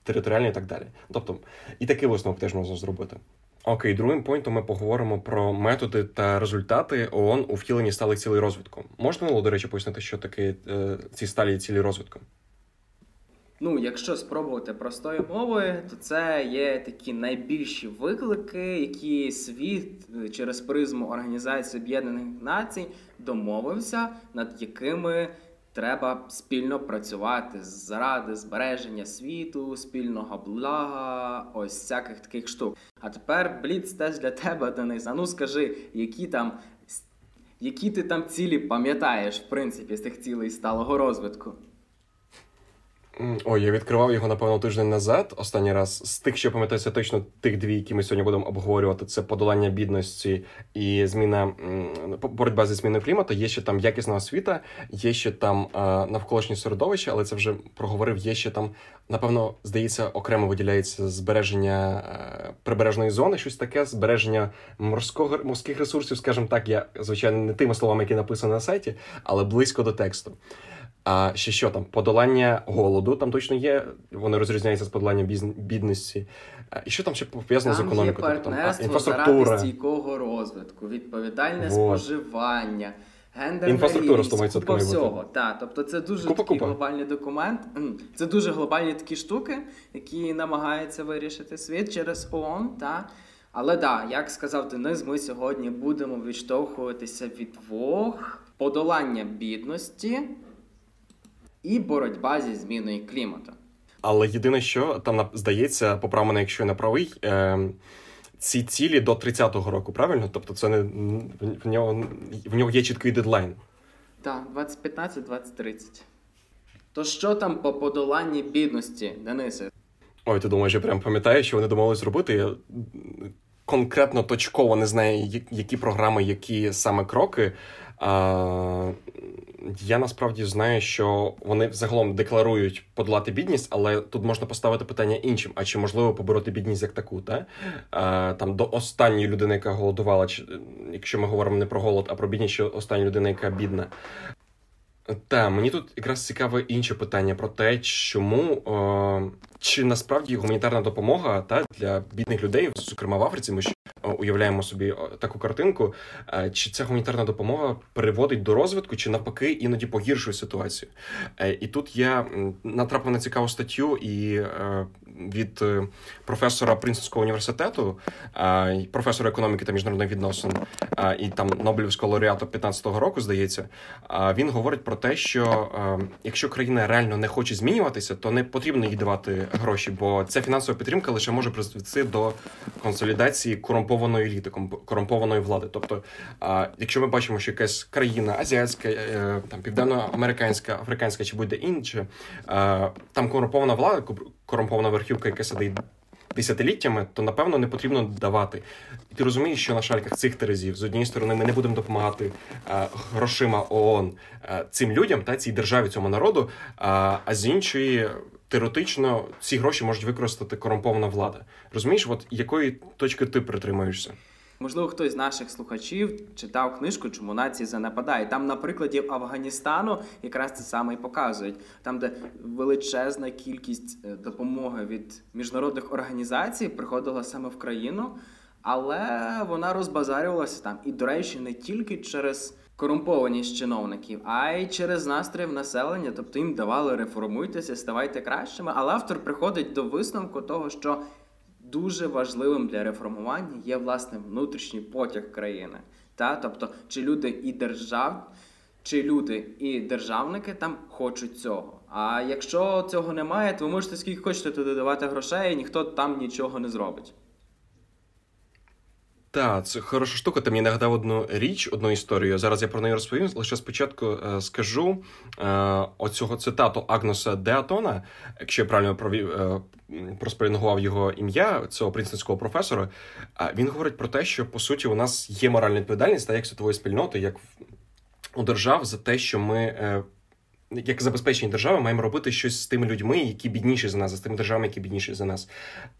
територіально, і так далі. Тобто і такий висновок теж можна зробити. Окей, другим поінтом ми поговоримо про методи та результати ООН у втіленні сталих цілей розвитку. Можна до речі, пояснити, що таке е, ці сталі цілі розвитку? Ну, якщо спробувати простою мовою, то це є такі найбільші виклики, які світ е, через призму Організації Об'єднаних Націй домовився, над якими треба спільно працювати заради збереження світу, спільного блага, ось всяких таких штук. А тепер бліц теж для тебе, Денис. А ну скажи, які там. Які ти там цілі пам'ятаєш, в принципі, з тих цілей сталого розвитку? Ой, я відкривав його, напевно, тиждень назад. Останній раз. З тих, що пам'ятаюся, точно тих дві, які ми сьогодні будемо обговорювати, це подолання бідності і зміна боротьба зі зміною клімату. Є ще там якісна освіта, є ще там навколишнє середовище, але це вже проговорив. Є ще там, напевно, здається, окремо виділяється збереження прибережної зони, щось таке, збереження морського морських ресурсів, скажімо так. Я звичайно не тими словами, які написані на сайті, але близько до тексту. А ще що там? Подолання голоду там точно є. Вони розрізняються з подоланням бідності. І що там ще пов'язано з економікою? Є тобто, партнерство тобто, інфраструктура. заради стійкого розвитку, відповідальне вот. споживання, гендерна інфраструктура рівність, купа всього. Так, тобто це дуже купа, такий купа. глобальний документ. Це дуже глобальні такі штуки, які намагаються вирішити світ через ООН. Та. Але так, як сказав Денис, ми сьогодні будемо відштовхуватися від двох подолання бідності і боротьба зі зміною клімату. Але єдине, що там здається, поправ мене, якщо я не правий, е, ці цілі до 30-го року, правильно? Тобто, це не в нього в нього є чіткий дедлайн. Так, 2015-2030. То що там по подоланні бідності, Денисе? Ой, ти думаєш, я прям пам'ятаю, що вони домовились зробити. Я конкретно точково не знаю, які програми, які саме кроки. А, Я насправді знаю, що вони загалом декларують подолати бідність, але тут можна поставити питання іншим: а чи можливо побороти бідність як таку? Та? А, Там до останньої людини, яка голодувала, чи якщо ми говоримо не про голод, а про бідність, що остання людина, яка бідна. Та мені тут якраз цікаве інше питання про те, чому о, чи насправді гуманітарна допомога та для бідних людей, зокрема в Африці, ми ж уявляємо собі таку картинку. Чи ця гуманітарна допомога приводить до розвитку, чи навпаки іноді погіршує ситуацію? Е, і тут я натрапив на цікаву статтю і е, від е, професора Принстонського університету, професора економіки та міжнародних відносин, і там Нобелівського лауреата 15-го року, здається, він говорить про те, що якщо країна реально не хоче змінюватися, то не потрібно їй давати гроші, бо ця фінансова підтримка лише може призвести до консолідації корумпованої еліти, корумпованої влади. Тобто, якщо ми бачимо, що якась країна азіатська, е, там південноамериканська, африканська чи будь-де інше, там корумпована влада, корумпована верхівка, яка сидить. Десятиліттями, то напевно не потрібно давати. І ти розумієш, що на шальках цих терезів з однієї сторони ми не будемо допомагати а, грошима ООН а, цим людям та цій державі, цьому народу. А, а з іншої теоретично ці гроші можуть використати корумпована влада. Розумієш, от якої точки ти притримуєшся? Можливо, хтось з наших слухачів читав книжку, чому нації занападають. Там, на прикладі Афганістану, якраз це саме і показують. Там, де величезна кількість е, допомоги від міжнародних організацій приходила саме в країну, але вона розбазарювалася там. І, до речі, не тільки через корумпованість чиновників, а й через настрій населення, тобто їм давали реформуйтеся, ставайте кращими. Але автор приходить до висновку того, що дуже важливим для реформування є власне внутрішній потяг країни. Та? Тобто, чи люди і держав, чи люди і державники там хочуть цього. А якщо цього немає, то ви можете скільки хочете туди давати грошей, і ніхто там нічого не зробить. Так, це хороша штука. Ти мені нагадав одну річ, одну історію. Зараз я про неї розповім. Лише спочатку е, скажу е, оцього цитату Агноса Деатона, якщо я правильно провів е, проспринував його ім'я цього принстонського професора. Він говорить про те, що по суті у нас є моральна відповідальність, та як світової спільноти, як у держав за те, що ми. Е, як забезпечені держави, маємо робити щось з тими людьми, які бідніші за нас, з тими державами, які бідніші за нас.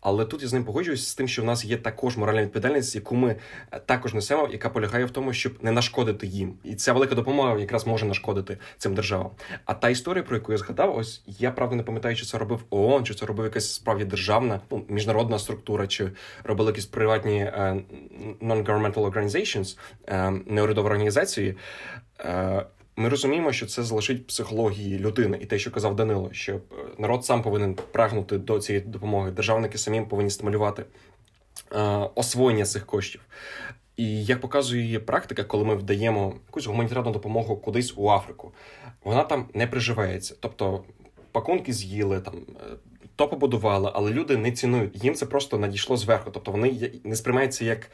Але тут я з ним погоджуюсь з тим, що в нас є також моральна відповідальність, яку ми е, також несемо, яка полягає в тому, щоб не нашкодити їм. І ця велика допомога якраз може нашкодити цим державам. А та історія, про яку я згадав, ось я правда не пам'ятаю, чи це робив ООН, чи це робив якась справді державна, ну міжнародна структура, чи робили якісь приватні uh, non-governmental organizations, uh, неурядові організації. Ми розуміємо, що це залишить психології людини, і те, що казав Данило, що е, народ сам повинен прагнути до цієї допомоги. Державники самі повинні стимулювати е, освоєння цих коштів. І як показує практика, коли ми вдаємо якусь гуманітарну допомогу кудись у Африку, вона там не приживається. Тобто пакунки з'їли там. Е, то побудували, але люди не цінують. Їм це просто надійшло зверху. Тобто вони не сприймаються як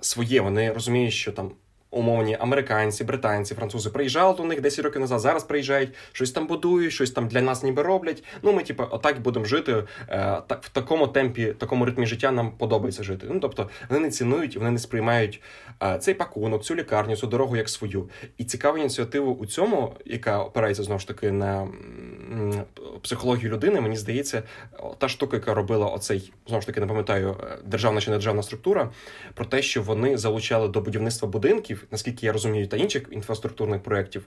своє. Вони розуміють, що там умовні американці, британці, французи приїжджали до них 10 років назад. Зараз приїжджають, щось там будують, щось там для нас ніби роблять. Ну ми, типу, отак будемо жити. Е, так в такому темпі, такому ритмі життя нам подобається жити. Ну тобто вони не цінують, вони не сприймають е, цей пакунок, цю лікарню, цю дорогу як свою. І цікава ініціатива у цьому, яка опирається знову ж таки на психологію людини. Мені здається, та штука, яка робила оцей знову ж таки, не пам'ятаю, е, державна чи не державна структура, про те, що вони залучали до будівництва будинків, наскільки я розумію, та інших інфраструктурних проєктів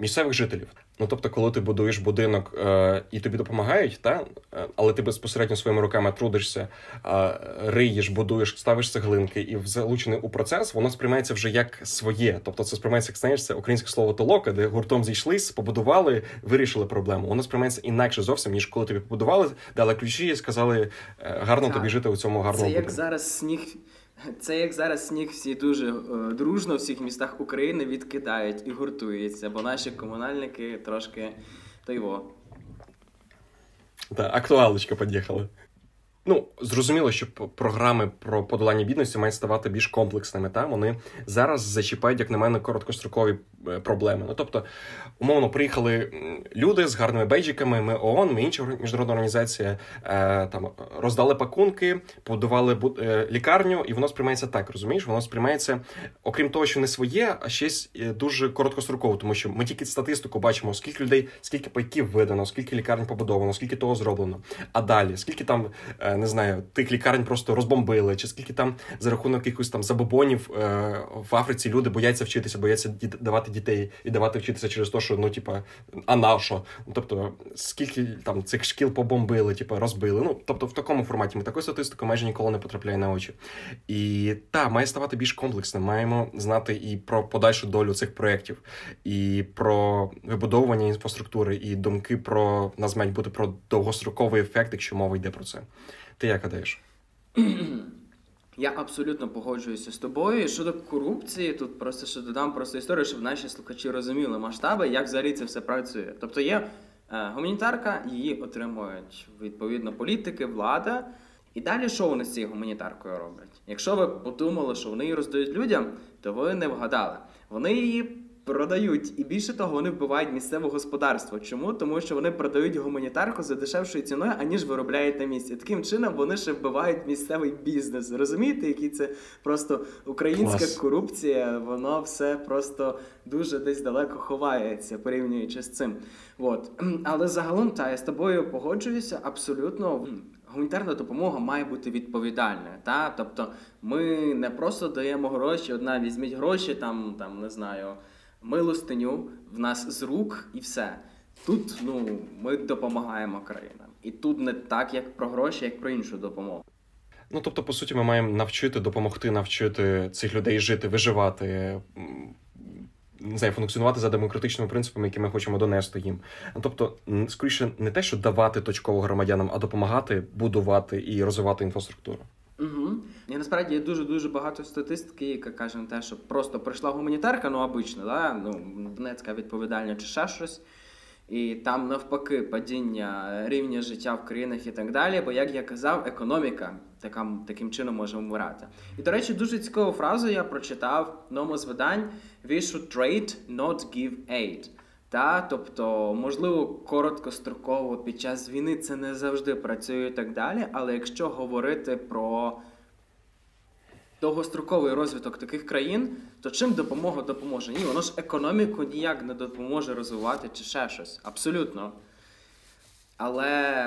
місцевих жителів. Ну тобто, коли ти будуєш будинок е, і тобі допомагають, та е, але ти безпосередньо своїми руками трудишся, е, риєш, будуєш, ставиш цеглинки і залучений у процес, воно сприймається вже як своє. Тобто, це сприймається як знаєш, це українське слово толока, де гуртом зійшлись, побудували, вирішили проблему. Воно сприймається інакше зовсім ніж коли тобі побудували, дали ключі і сказали гарно так. тобі жити у цьому гарному. Це як зараз сніг. Це як зараз сніг всі дуже е, дружно в всіх містах України відкидають і гуртуються, бо наші комунальники трошки тайво. Так, актуалочка під'їхала. Ну, зрозуміло, що програми про подолання бідності мають ставати більш комплексними. Та вони зараз зачіпають, як на мене, короткострокові е, проблеми. Ну тобто, умовно, приїхали люди з гарними бейджиками. Ми ООН, ми інша міжнародна організація е, там роздали пакунки, побудували е, лікарню, і воно сприймається так. Розумієш, воно сприймається, окрім того, що не своє, а щось дуже короткостроково, тому що ми тільки статистику бачимо, скільки людей, скільки пайків видано, скільки лікарень побудовано, скільки того зроблено. А далі скільки там не знаю, тих лікарень просто розбомбили, чи скільки там за рахунок якихось там забобонів е, в Африці люди бояться вчитися, бояться давати дітей і давати вчитися через те, що ну, типа, а на що? Ну, тобто, скільки там цих шкіл побомбили, типа розбили. Ну, тобто, в такому форматі ми такою статистикою майже ніколи не потрапляє на очі. І так, має ставати більш комплексним. Маємо знати і про подальшу долю цих проєктів, і про вибудовування інфраструктури, і думки про нас мають бути про довгостроковий ефект, якщо мова йде про це. Ти як гадаєш? Я абсолютно погоджуюся з тобою. Щодо корупції, тут просто ще додам просто історію, щоб наші слухачі розуміли масштаби, як взагалі це все працює. Тобто є е, гуманітарка, її отримують відповідно політики, влада. І далі що вони з цією гуманітаркою роблять? Якщо ви подумали, що вони її роздають людям, то ви не вгадали. Вони її продають. І більше того, вони вбивають місцеве господарство. Чому? Тому що вони продають гуманітарку за дешевшою ціною, аніж виробляють на місці. Таким чином вони ще вбивають місцевий бізнес. Розумієте, який це просто українська Клас. корупція, воно все просто дуже десь далеко ховається, порівнюючи з цим. От. Але загалом, та я з тобою погоджуюся абсолютно. Гуманітарна допомога має бути відповідальною. Та? Тобто ми не просто даємо гроші, одна візьміть гроші, там, там не знаю милостиню в нас з рук і все. Тут ну, ми допомагаємо країнам. І тут не так, як про гроші, як про іншу допомогу. Ну тобто, по суті, ми маємо навчити, допомогти навчити цих людей жити, виживати. Не знаю, функціонувати за демократичними принципами, які ми хочемо донести їм. Тобто, скоріше, не те, що давати точково громадянам, а допомагати будувати і розвивати інфраструктуру. Угу. І насправді є дуже дуже багато статистики, яка каже на те, що просто прийшла гуманітарка, ну обично, да? ну, Донецька відповідальна чи ще щось. І там навпаки падіння рівня життя в країнах і так далі. Бо, як я казав, економіка така, таким чином може вмирати. І, до речі, дуже цікаву фразу я прочитав в одному з видань: We should trade, not give aid. Та, Тобто, можливо, короткостроково під час війни це не завжди працює і так далі. Але якщо говорити про довгостроковий розвиток таких країн, то чим допомога допоможе? Ні, воно ж економіку ніяк не допоможе розвивати чи ще щось. Абсолютно. Але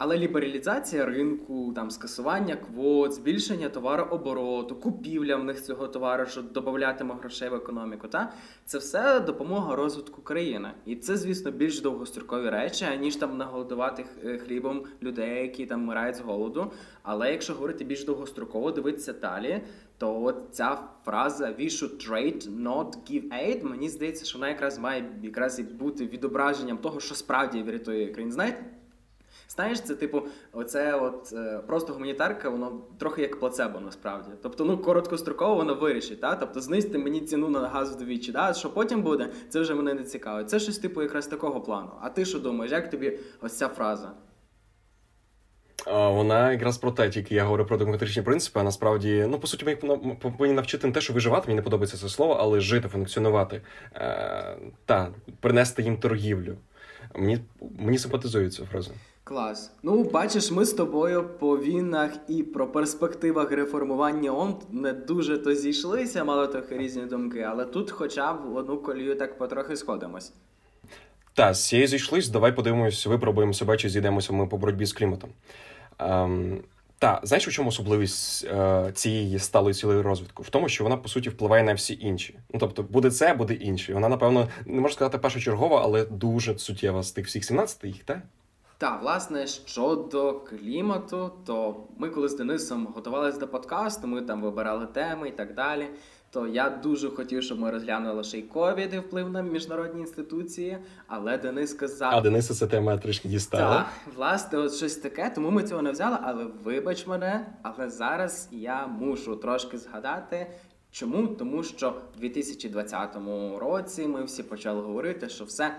але лібералізація ринку, там скасування квот, збільшення товарообороту, купівля в них цього товару, що додатиме грошей в економіку, та це все допомога розвитку країни. І це, звісно, більш довгострокові речі, аніж там нагодувати е, хлібом людей, які там вмирають з голоду. Але якщо говорити більш довгостроково, дивитися далі, то ця фраза «We should trade, not give aid», мені здається, що вона якраз має якраз і бути відображенням того, що справді врятує країн. Знаєте? Знаєш, це типу, оце от е, просто гуманітарка, воно трохи як плацебо насправді. Тобто, ну короткостроково воно вирішить. Та? Тобто знизьте мені ціну на газ вдвічі. Та? Що потім буде, це вже мене не цікавить. Це щось типу якраз такого плану. А ти що думаєш, як тобі ось ця фраза? Вона якраз про те, тільки я говорю про демократичні принципи, а насправді, ну, по суті, ми повинні навчити не те, що виживати, мені не подобається це слово, але жити, функціонувати е, та принести їм торгівлю. Мені мені симпатизує ця фраза. Клас. Ну, бачиш, ми з тобою по війнах і про перспективах реформування ООН не дуже то зійшлися, мали трохи різні думки, але тут, хоча б в одну колію так потрохи сходимось. Та, з цієї зійшлись, давай подивимось, випробуємо себе, чи зійдемося ми по боротьбі з кліматом. Ем, Та, знаєш, у чому особливість е, цієї сталої цілої розвитку? В тому, що вона, по суті, впливає на всі інші. Ну, тобто, буде це, буде інше. Вона, напевно, не можу сказати першочергова, але дуже суттєва з тих всіх 17 їх, так? Так, власне, щодо клімату, то ми коли з Денисом готувалися до подкасту, ми там вибирали теми і так далі. То я дуже хотів, щоб ми розглянули ще й ковід і вплив на міжнародні інституції, але Денис сказав. А Дениса це тема трішки дістала. Так, власне, от щось таке, тому ми цього не взяли, але вибач мене, але зараз я мушу трошки згадати. Чому? Тому що в 2020 році ми всі почали говорити, що все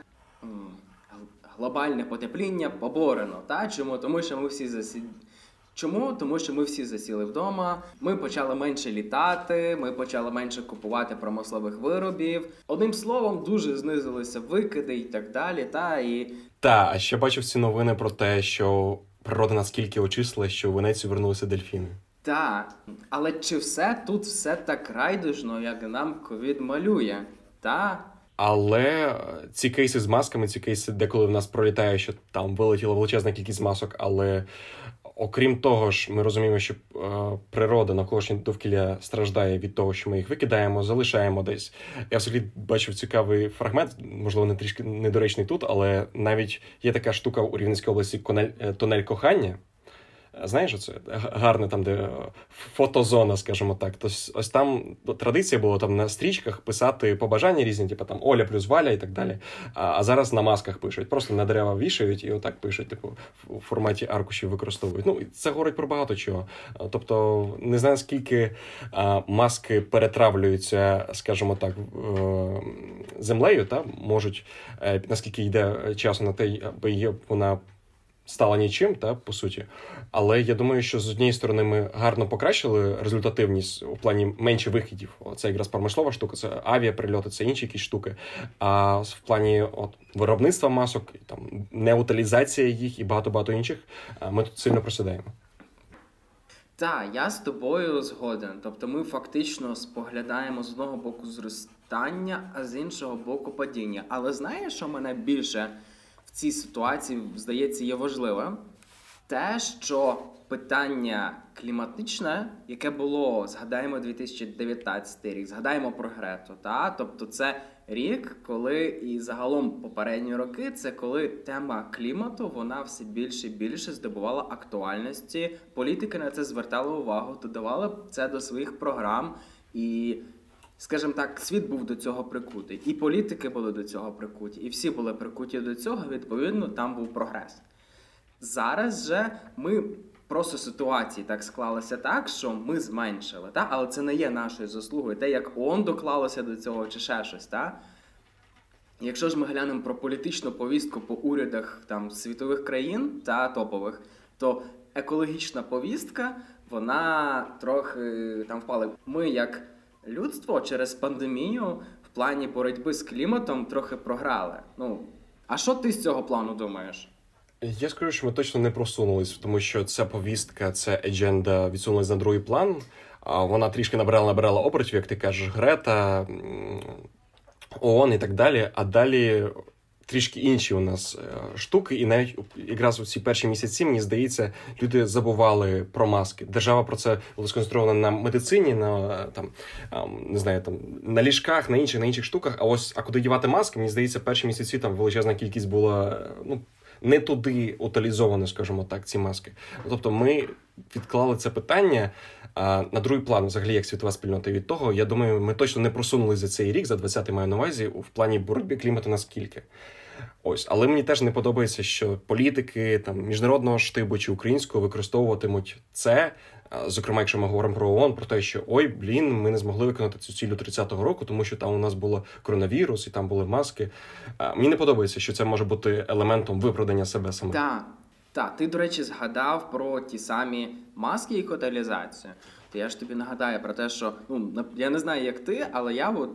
глобальне потепління поборено. Та? Чому? Тому що ми всі засі... Чому? Тому що ми всі засіли вдома. Ми почали менше літати, ми почали менше купувати промислових виробів. Одним словом, дуже знизилися викиди і так далі. Та і та а ще бачив ці новини про те, що природа наскільки очисла, що в Венецію вернулися дельфіни. Так, але чи все тут все так райдужно, як нам ковід малює? Та але ці кейси з масками, ці кейси, деколи в нас пролітає, що там вилетіла величезна кількість масок. Але окрім того ж, ми розуміємо, що е, природа навколишнє довкілля страждає від того, що ми їх викидаємо, залишаємо десь. Я взагалі бачив цікавий фрагмент, можливо, не трішки недоречний тут, але навіть є така штука у Рівненській області тунель кохання. Знаєш, це гарне там, де фотозона, скажімо так. То ось там традиція була там на стрічках писати побажання різні, типу там Оля плюс Валя і так далі. А а зараз на масках пишуть. Просто на дерева вішають і отак пишуть, типу, в форматі аркушів використовують. Ну, це говорить про багато чого. Тобто, не знаю, скільки а, маски перетравлюються, скажімо так, землею, та можуть, е, наскільки йде часу на те, аби вона стала нічим, та по суті. Але я думаю, що з однієї сторони ми гарно покращили результативність у плані менше вихідів. Це якраз промислова штука, це авіаприльоти, це інші якісь штуки. А в плані от виробництва масок, там неутилізація їх і багато багато інших. Ми тут сильно просідаємо. Так, я з тобою згоден. Тобто, ми фактично споглядаємо з одного боку зростання, а з іншого боку падіння. Але знаєш, що мене більше цій ситуації здається є важливим, те, що питання кліматичне, яке було, згадаємо 2019 рік, згадаємо про Грету. Та? Тобто це рік, коли і загалом попередні роки, це коли тема клімату вона все більше і більше здобувала актуальності. Політики на це звертали увагу, додавали це до своїх програм і скажімо так, світ був до цього прикутий, і політики були до цього прикуті, і всі були прикуті до цього. Відповідно, там був прогрес. Зараз же ми просто ситуації так склалися так, що ми зменшили, та? але це не є нашою заслугою. Те, як ООН доклалося до цього, чи ще щось. Та? Якщо ж ми глянемо про політичну повістку по урядах там світових країн та топових, то екологічна повістка вона трохи там впала. Ми як людство через пандемію в плані боротьби з кліматом трохи програли. Ну а що ти з цього плану думаєш? Я скажу, що ми точно не просунулись, тому що ця повістка, ця едженда відсунулась на другий план. Вона трішки набрала набрала обертів, як ти кажеш, Грета, ООН і так далі. А далі трішки інші у нас е, штуки, і навіть якраз у ці перші місяці мені здається, люди забували про маски. Держава про це була сконцентрована на медицині, на там не знаю, там на ліжках, на інших на інших штуках. А ось а куди дівати маски? Мені здається, перші місяці там величезна кількість була ну. Не туди утилізовано, скажімо так, ці маски. Тобто, ми відклали це питання а, на другий план, взагалі, як світова спільнота. Від того, я думаю, ми точно не просунули за цей рік, за 20-й маю на увазі, в плані боротьби клімату наскільки. Ось, але мені теж не подобається, що політики там міжнародного штибу чи українського використовуватимуть це. Зокрема, якщо ми говоримо про ООН, про те, що ой, блін, ми не змогли виконати цю цілю 30-го року, тому що там у нас було коронавірус і там були маски. Мені не подобається, що це може бути елементом виправдання себе саме. Так. Так, ти, до речі, згадав про ті самі маски і коталізацію. То я ж тобі нагадаю про те, що ну я не знаю, як ти, але я от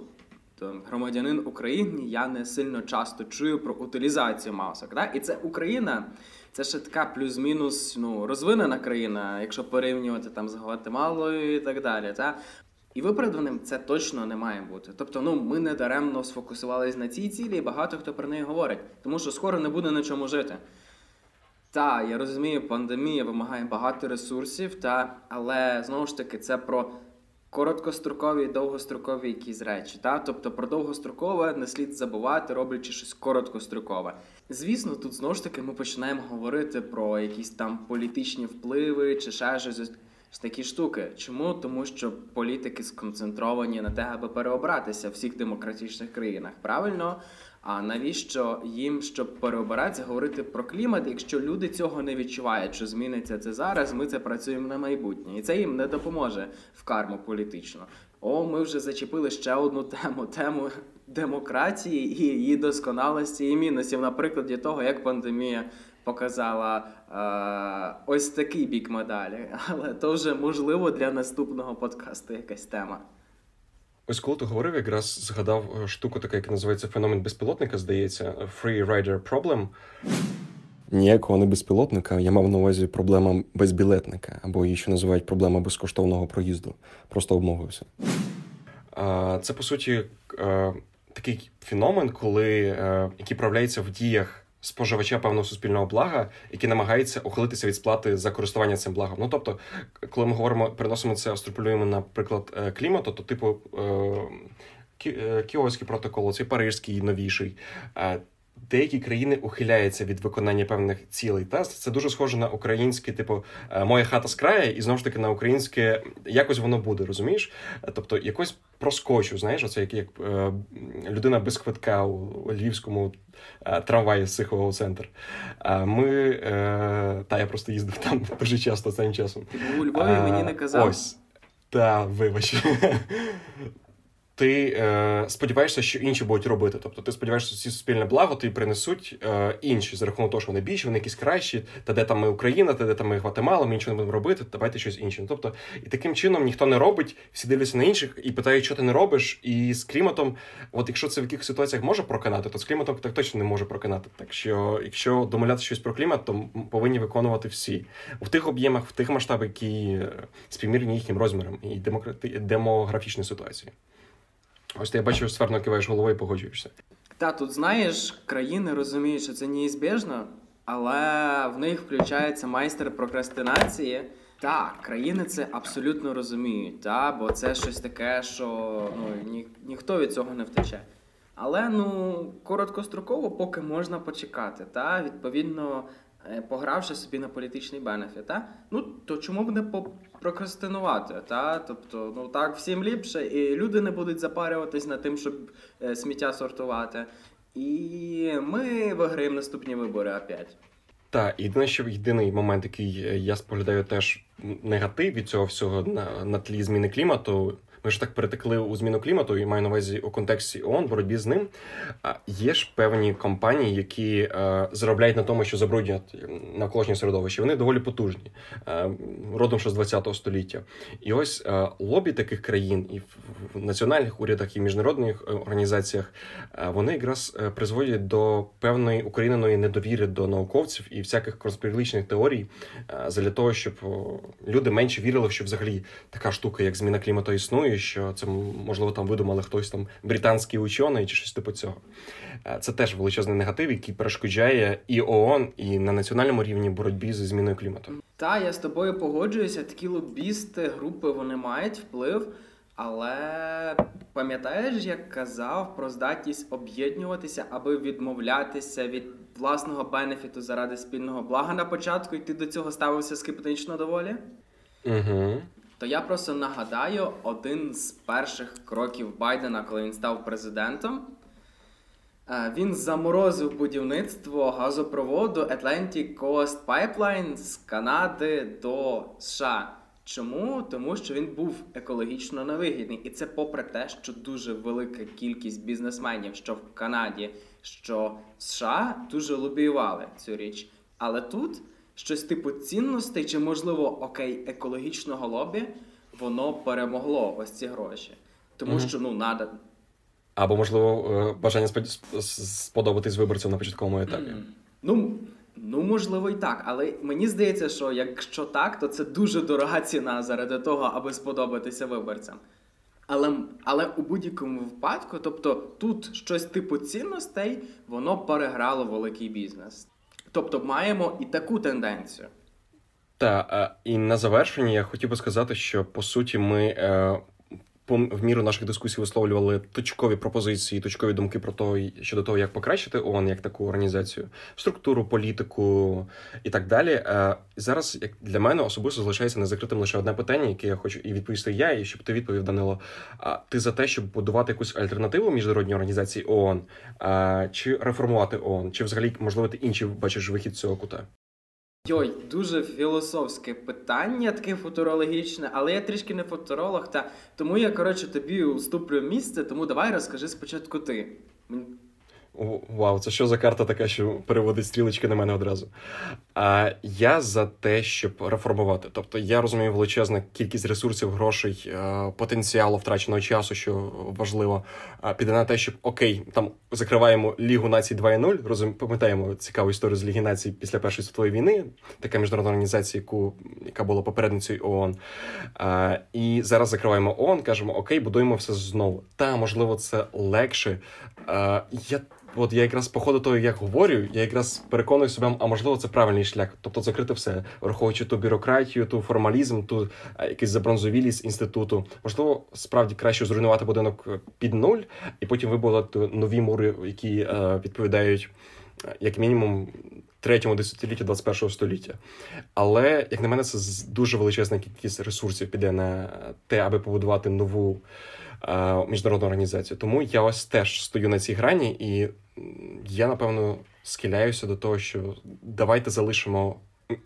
громадянин України, я не сильно часто чую про утилізацію масок. Так? І це Україна, це ще така плюс-мінус ну, розвинена країна, якщо порівнювати там з Гватемалою і так далі. Так? І виправданим це точно не має бути. Тобто, ну ми не даремно сфокусувалися на цій цілі, і багато хто про неї говорить, тому що скоро не буде на чому жити. Та, я розумію, пандемія вимагає багато ресурсів, та, але знову ж таки це про короткострокові і довгострокові якісь речі. Та? Тобто про довгострокове не слід забувати, роблячи щось короткострокове. Звісно, тут знову ж таки ми починаємо говорити про якісь там політичні впливи чи ще щось такі штуки. Чому? Тому що політики сконцентровані на те, аби переобратися в всіх демократичних країнах. Правильно? А навіщо їм, щоб переобиратися, говорити про клімат, якщо люди цього не відчувають, що зміниться це зараз? Ми це працюємо на майбутнє, і це їм не допоможе в карму політично. О, ми вже зачепили ще одну тему: тему демократії і її досконалості і мінусів на прикладі того, як пандемія показала е, ось такий бік медалі, але то вже можливо для наступного подкасту якась тема. Ось коли ти говорив, якраз згадав е, штуку, така, яка називається феномен безпілотника, здається, Free Rider Problem. Ніякого не безпілотника, я мав на увазі проблема безбілетника, або її ще називають проблема безкоштовного проїзду. Просто обмовився. Це по суті е, такий феномен, коли е, який проявляється в діях споживача певного суспільного блага, який намагається ухилитися від сплати за користування цим благом. Ну тобто, коли ми говоримо, переносимо це, острополюємо, наприклад, е, клімату, то типу е, е, Кіовський протокол, цей парижський новіший деякі країни ухиляються від виконання певних цілей. Та це дуже схоже на українське, типу «Е, моя хата з краю, і знову ж таки на українське якось воно буде, розумієш? Тобто якось проскочу, знаєш, оце як як е, людина без квитка у львівському е, трамваї з Сихового центр. Ми та я просто їздив там дуже часто цим часом. У Львові мені не казав. Ось. Та, вибач ти е, сподіваєшся, що інші будуть робити. Тобто ти сподіваєшся, що ці суспільне благо ти принесуть е, інші за рахунок того, що вони більші, вони якісь кращі, та де там ми Україна, та де там ми Гватемала, ми нічого не будемо робити, давайте щось інше. Ну, тобто, і таким чином ніхто не робить, всі дивляться на інших і питають, що ти не робиш. І з кліматом, от якщо це в якихось ситуаціях може проканати, то з кліматом так точно не може проканати. Так що, якщо домовляти щось про клімат, то повинні виконувати всі в тих об'ємах, в тих масштабах, які е, співмірні їхнім розміром і демократи... демографічній ситуації. Ось ти я бачу, що сверно киваєш головою і погоджуєшся. Та тут знаєш, країни розуміють, що це неізбіжно, але в них включається майстер прокрастинації. Так, країни це абсолютно розуміють, та, бо це щось таке, що ну, ні, ніхто від цього не втече. Але ну короткостроково поки можна почекати. Та відповідно погравши собі на політичний бенефіт, та? ну то чому б не прокрастинувати? Та? Тобто, ну так всім ліпше, і люди не будуть запарюватись над тим, щоб е, сміття сортувати. І ми виграємо наступні вибори опять. Так, єдине, що єдиний момент, який я споглядаю теж негатив від цього всього на, на тлі зміни клімату. Ми ж так перетекли у зміну клімату і маю на увазі у контексті ООН, боротьбі з ним. Є ж певні компанії, які е, заробляють на тому, що забруднюють навколишнє середовище. Вони доволі потужні, е, родом ще з 20-го століття. І ось е, лобі таких країн і в національних урядах і міжнародних організаціях вони якраз призводять до певної укоріненої недовіри до науковців і всяких конспірологічних теорій, для того, щоб люди менше вірили, що взагалі така штука, як зміна клімату, існує що це можливо там видумали хтось там британський учений чи щось типу цього. Е, це теж величезний негатив, який перешкоджає і ООН, і на національному рівні боротьбі зі зміною клімату. Та я з тобою погоджуюся. Такі лобісти, групи вони мають вплив. Але пам'ятаєш, як казав про здатність об'єднуватися, аби відмовлятися від власного бенефіту заради спільного блага на початку, і ти до цього ставився скептично доволі? Угу то я просто нагадаю один з перших кроків Байдена, коли він став президентом. Е, він заморозив будівництво газопроводу Atlantic Coast Pipeline з Канади до США. Чому? Тому що він був екологічно невигідний. І це попри те, що дуже велика кількість бізнесменів, що в Канаді, що в США, дуже лобіювали цю річ. Але тут щось типу цінностей, чи, можливо, окей, екологічного лобі, воно перемогло ось ці гроші. Тому Мгм. що ну надо. Або, можливо, е, бажання сподобатись виборцям на початковому етапі. Ну, ну, можливо, і так. Але мені здається, що якщо так, то це дуже дорога ціна заради того, аби сподобатися виборцям. Але, але у будь-якому випадку, тобто тут щось типу цінностей, воно переграло великий бізнес. Тобто маємо і таку тенденцію. Та е, і на завершення я хотів би сказати, що по суті ми е, в міру наших дискусій висловлювали точкові пропозиції, точкові думки про то, щодо того, як покращити ООН як таку організацію, структуру, політику і так далі. Е, зараз як для мене особисто залишається незакритим лише одне питання, яке я хочу і відповісти я, і щоб ти відповів, Данило. А ти за те, щоб будувати якусь альтернативу міжнародній організації ООН, е, чи реформувати ООН, чи взагалі можливо ти інший бачиш вихід цього кута? Йой, дуже філософське питання, таке футурологічне, але я трішки не футуролог, та тому я коротше тобі уступлю місце, тому давай розкажи спочатку ти. Вау, це що за карта така, що переводить стрілочки на мене одразу? А я за те, щоб реформувати. Тобто я розумію величезна кількість ресурсів, грошей, е, потенціалу втраченого часу, що важливо, піде на те, щоб окей, там закриваємо Лігу націй 2.0. Розум, пам'ятаємо цікаву історію з Ліги націй після Першої світової війни, така міжнародна організація, яку яка була попередницею ООН. А, і зараз закриваємо ООН, кажемо, окей, будуємо все знову. Та можливо, це легше. А, я От я якраз по ходу того, як говорю, я якраз переконую себе, а можливо, це правильний шлях. Тобто закрити все, враховуючи ту бюрократію, ту формалізм, ту а, якийсь забронзовілість інституту. Можливо, справді краще зруйнувати будинок е, під нуль, і потім вибудувати нові мури, які е, відповідають е, як мінімум третьому десятилітті 21 століття. Але, як на мене, це дуже величезна кількість ресурсів піде на те, аби побудувати нову е, міжнародну організацію. Тому я ось теж стою на цій грані, і я напевно схиляюся до того, що давайте залишимо.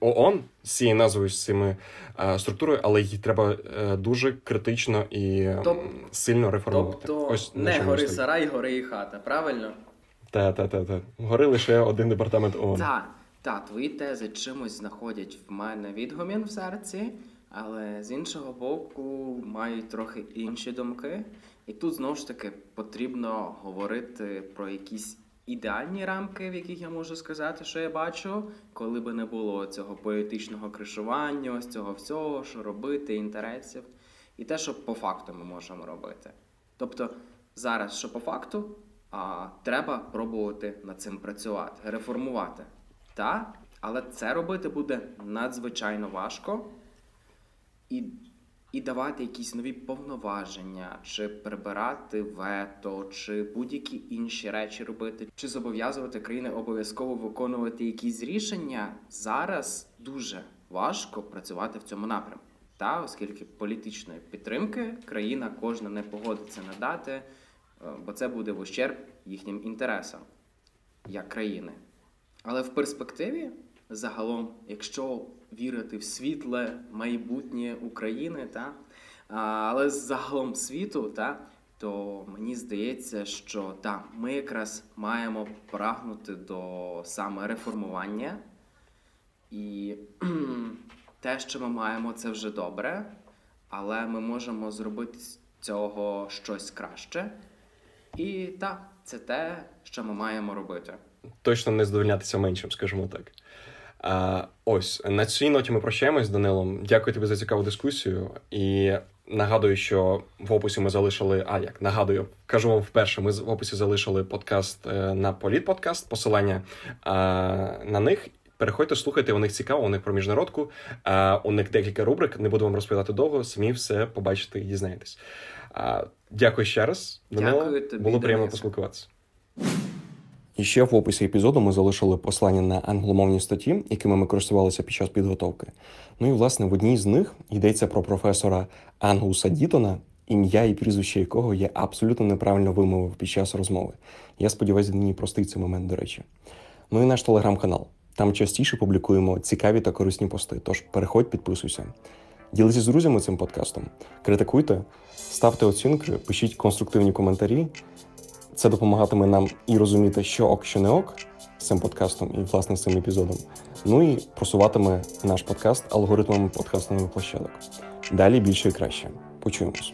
ООН з цією назвою з цими е, структурою, але її треба е, дуже критично і Тоб- сильно реформувати. Тобто Ось не гори стою. сарай, гори і хата, правильно? Та, та, та, та. Гори лише один департамент ООН. Так, та, твої тези чимось знаходять в мене відгомін в серці, але з іншого боку мають трохи інші думки. І тут знову ж таки потрібно говорити про якісь ідеальні рамки, в яких я можу сказати, що я бачу, коли би не було цього політичного кришування, ось цього всього, що робити, інтересів, і те, що по факту ми можемо робити. Тобто зараз, що по факту, а, треба пробувати над цим працювати, реформувати. Та, але це робити буде надзвичайно важко і, і давати якісь нові повноваження, чи прибирати вето, чи будь-які інші речі робити, чи зобов'язувати країни обов'язково виконувати якісь рішення зараз дуже важко працювати в цьому напрямку. Та, оскільки політичної підтримки країна кожна не погодиться надати, е, бо це буде в ущерб їхнім інтересам як країни. Але в перспективі, загалом, якщо вірити в світле майбутнє України, та, але загалом світу, та, то мені здається, що та, ми якраз маємо прагнути до саме реформування. І те, що ми маємо, це вже добре, але ми можемо зробити з цього щось краще. І так, це те, що ми маємо робити. точно не задовольнятися меншим, скажімо так. А, ось на цій ноті ми прощаємось з Данилом. Дякую тобі за цікаву дискусію. І нагадую, що в описі ми залишили. А як нагадую, кажу вам вперше. Ми в описі залишили подкаст е, на Політ-подкаст, посилання а, на них. Переходьте, слухайте, у них цікаво, у них про міжнародку. А, у них декілька рубрик. Не буду вам розповідати довго, самі все побачите і дізнаєтесь. А, дякую ще раз. Данило. Дякую тобі, Було приємно поспілкуватися. І ще в описі епізоду ми залишили послання на англомовні статті, якими ми користувалися під час підготовки. Ну і власне в одній з них йдеться про професора Ангуса Дітона, ім'я і прізвище якого я абсолютно неправильно вимовив під час розмови. Я сподіваюся, мені простить цей момент, до речі. Ну і наш телеграм-канал. Там частіше публікуємо цікаві та корисні пости. Тож переходь, підписуйся. Діліться з друзями цим подкастом, критикуйте, ставте оцінки, пишіть конструктивні коментарі. Це допомагатиме нам і розуміти, що ок, що не ок, з цим подкастом і власне цим епізодом. Ну і просуватиме наш подкаст алгоритмами подкастових площадок. Далі більше і краще. Почуємось.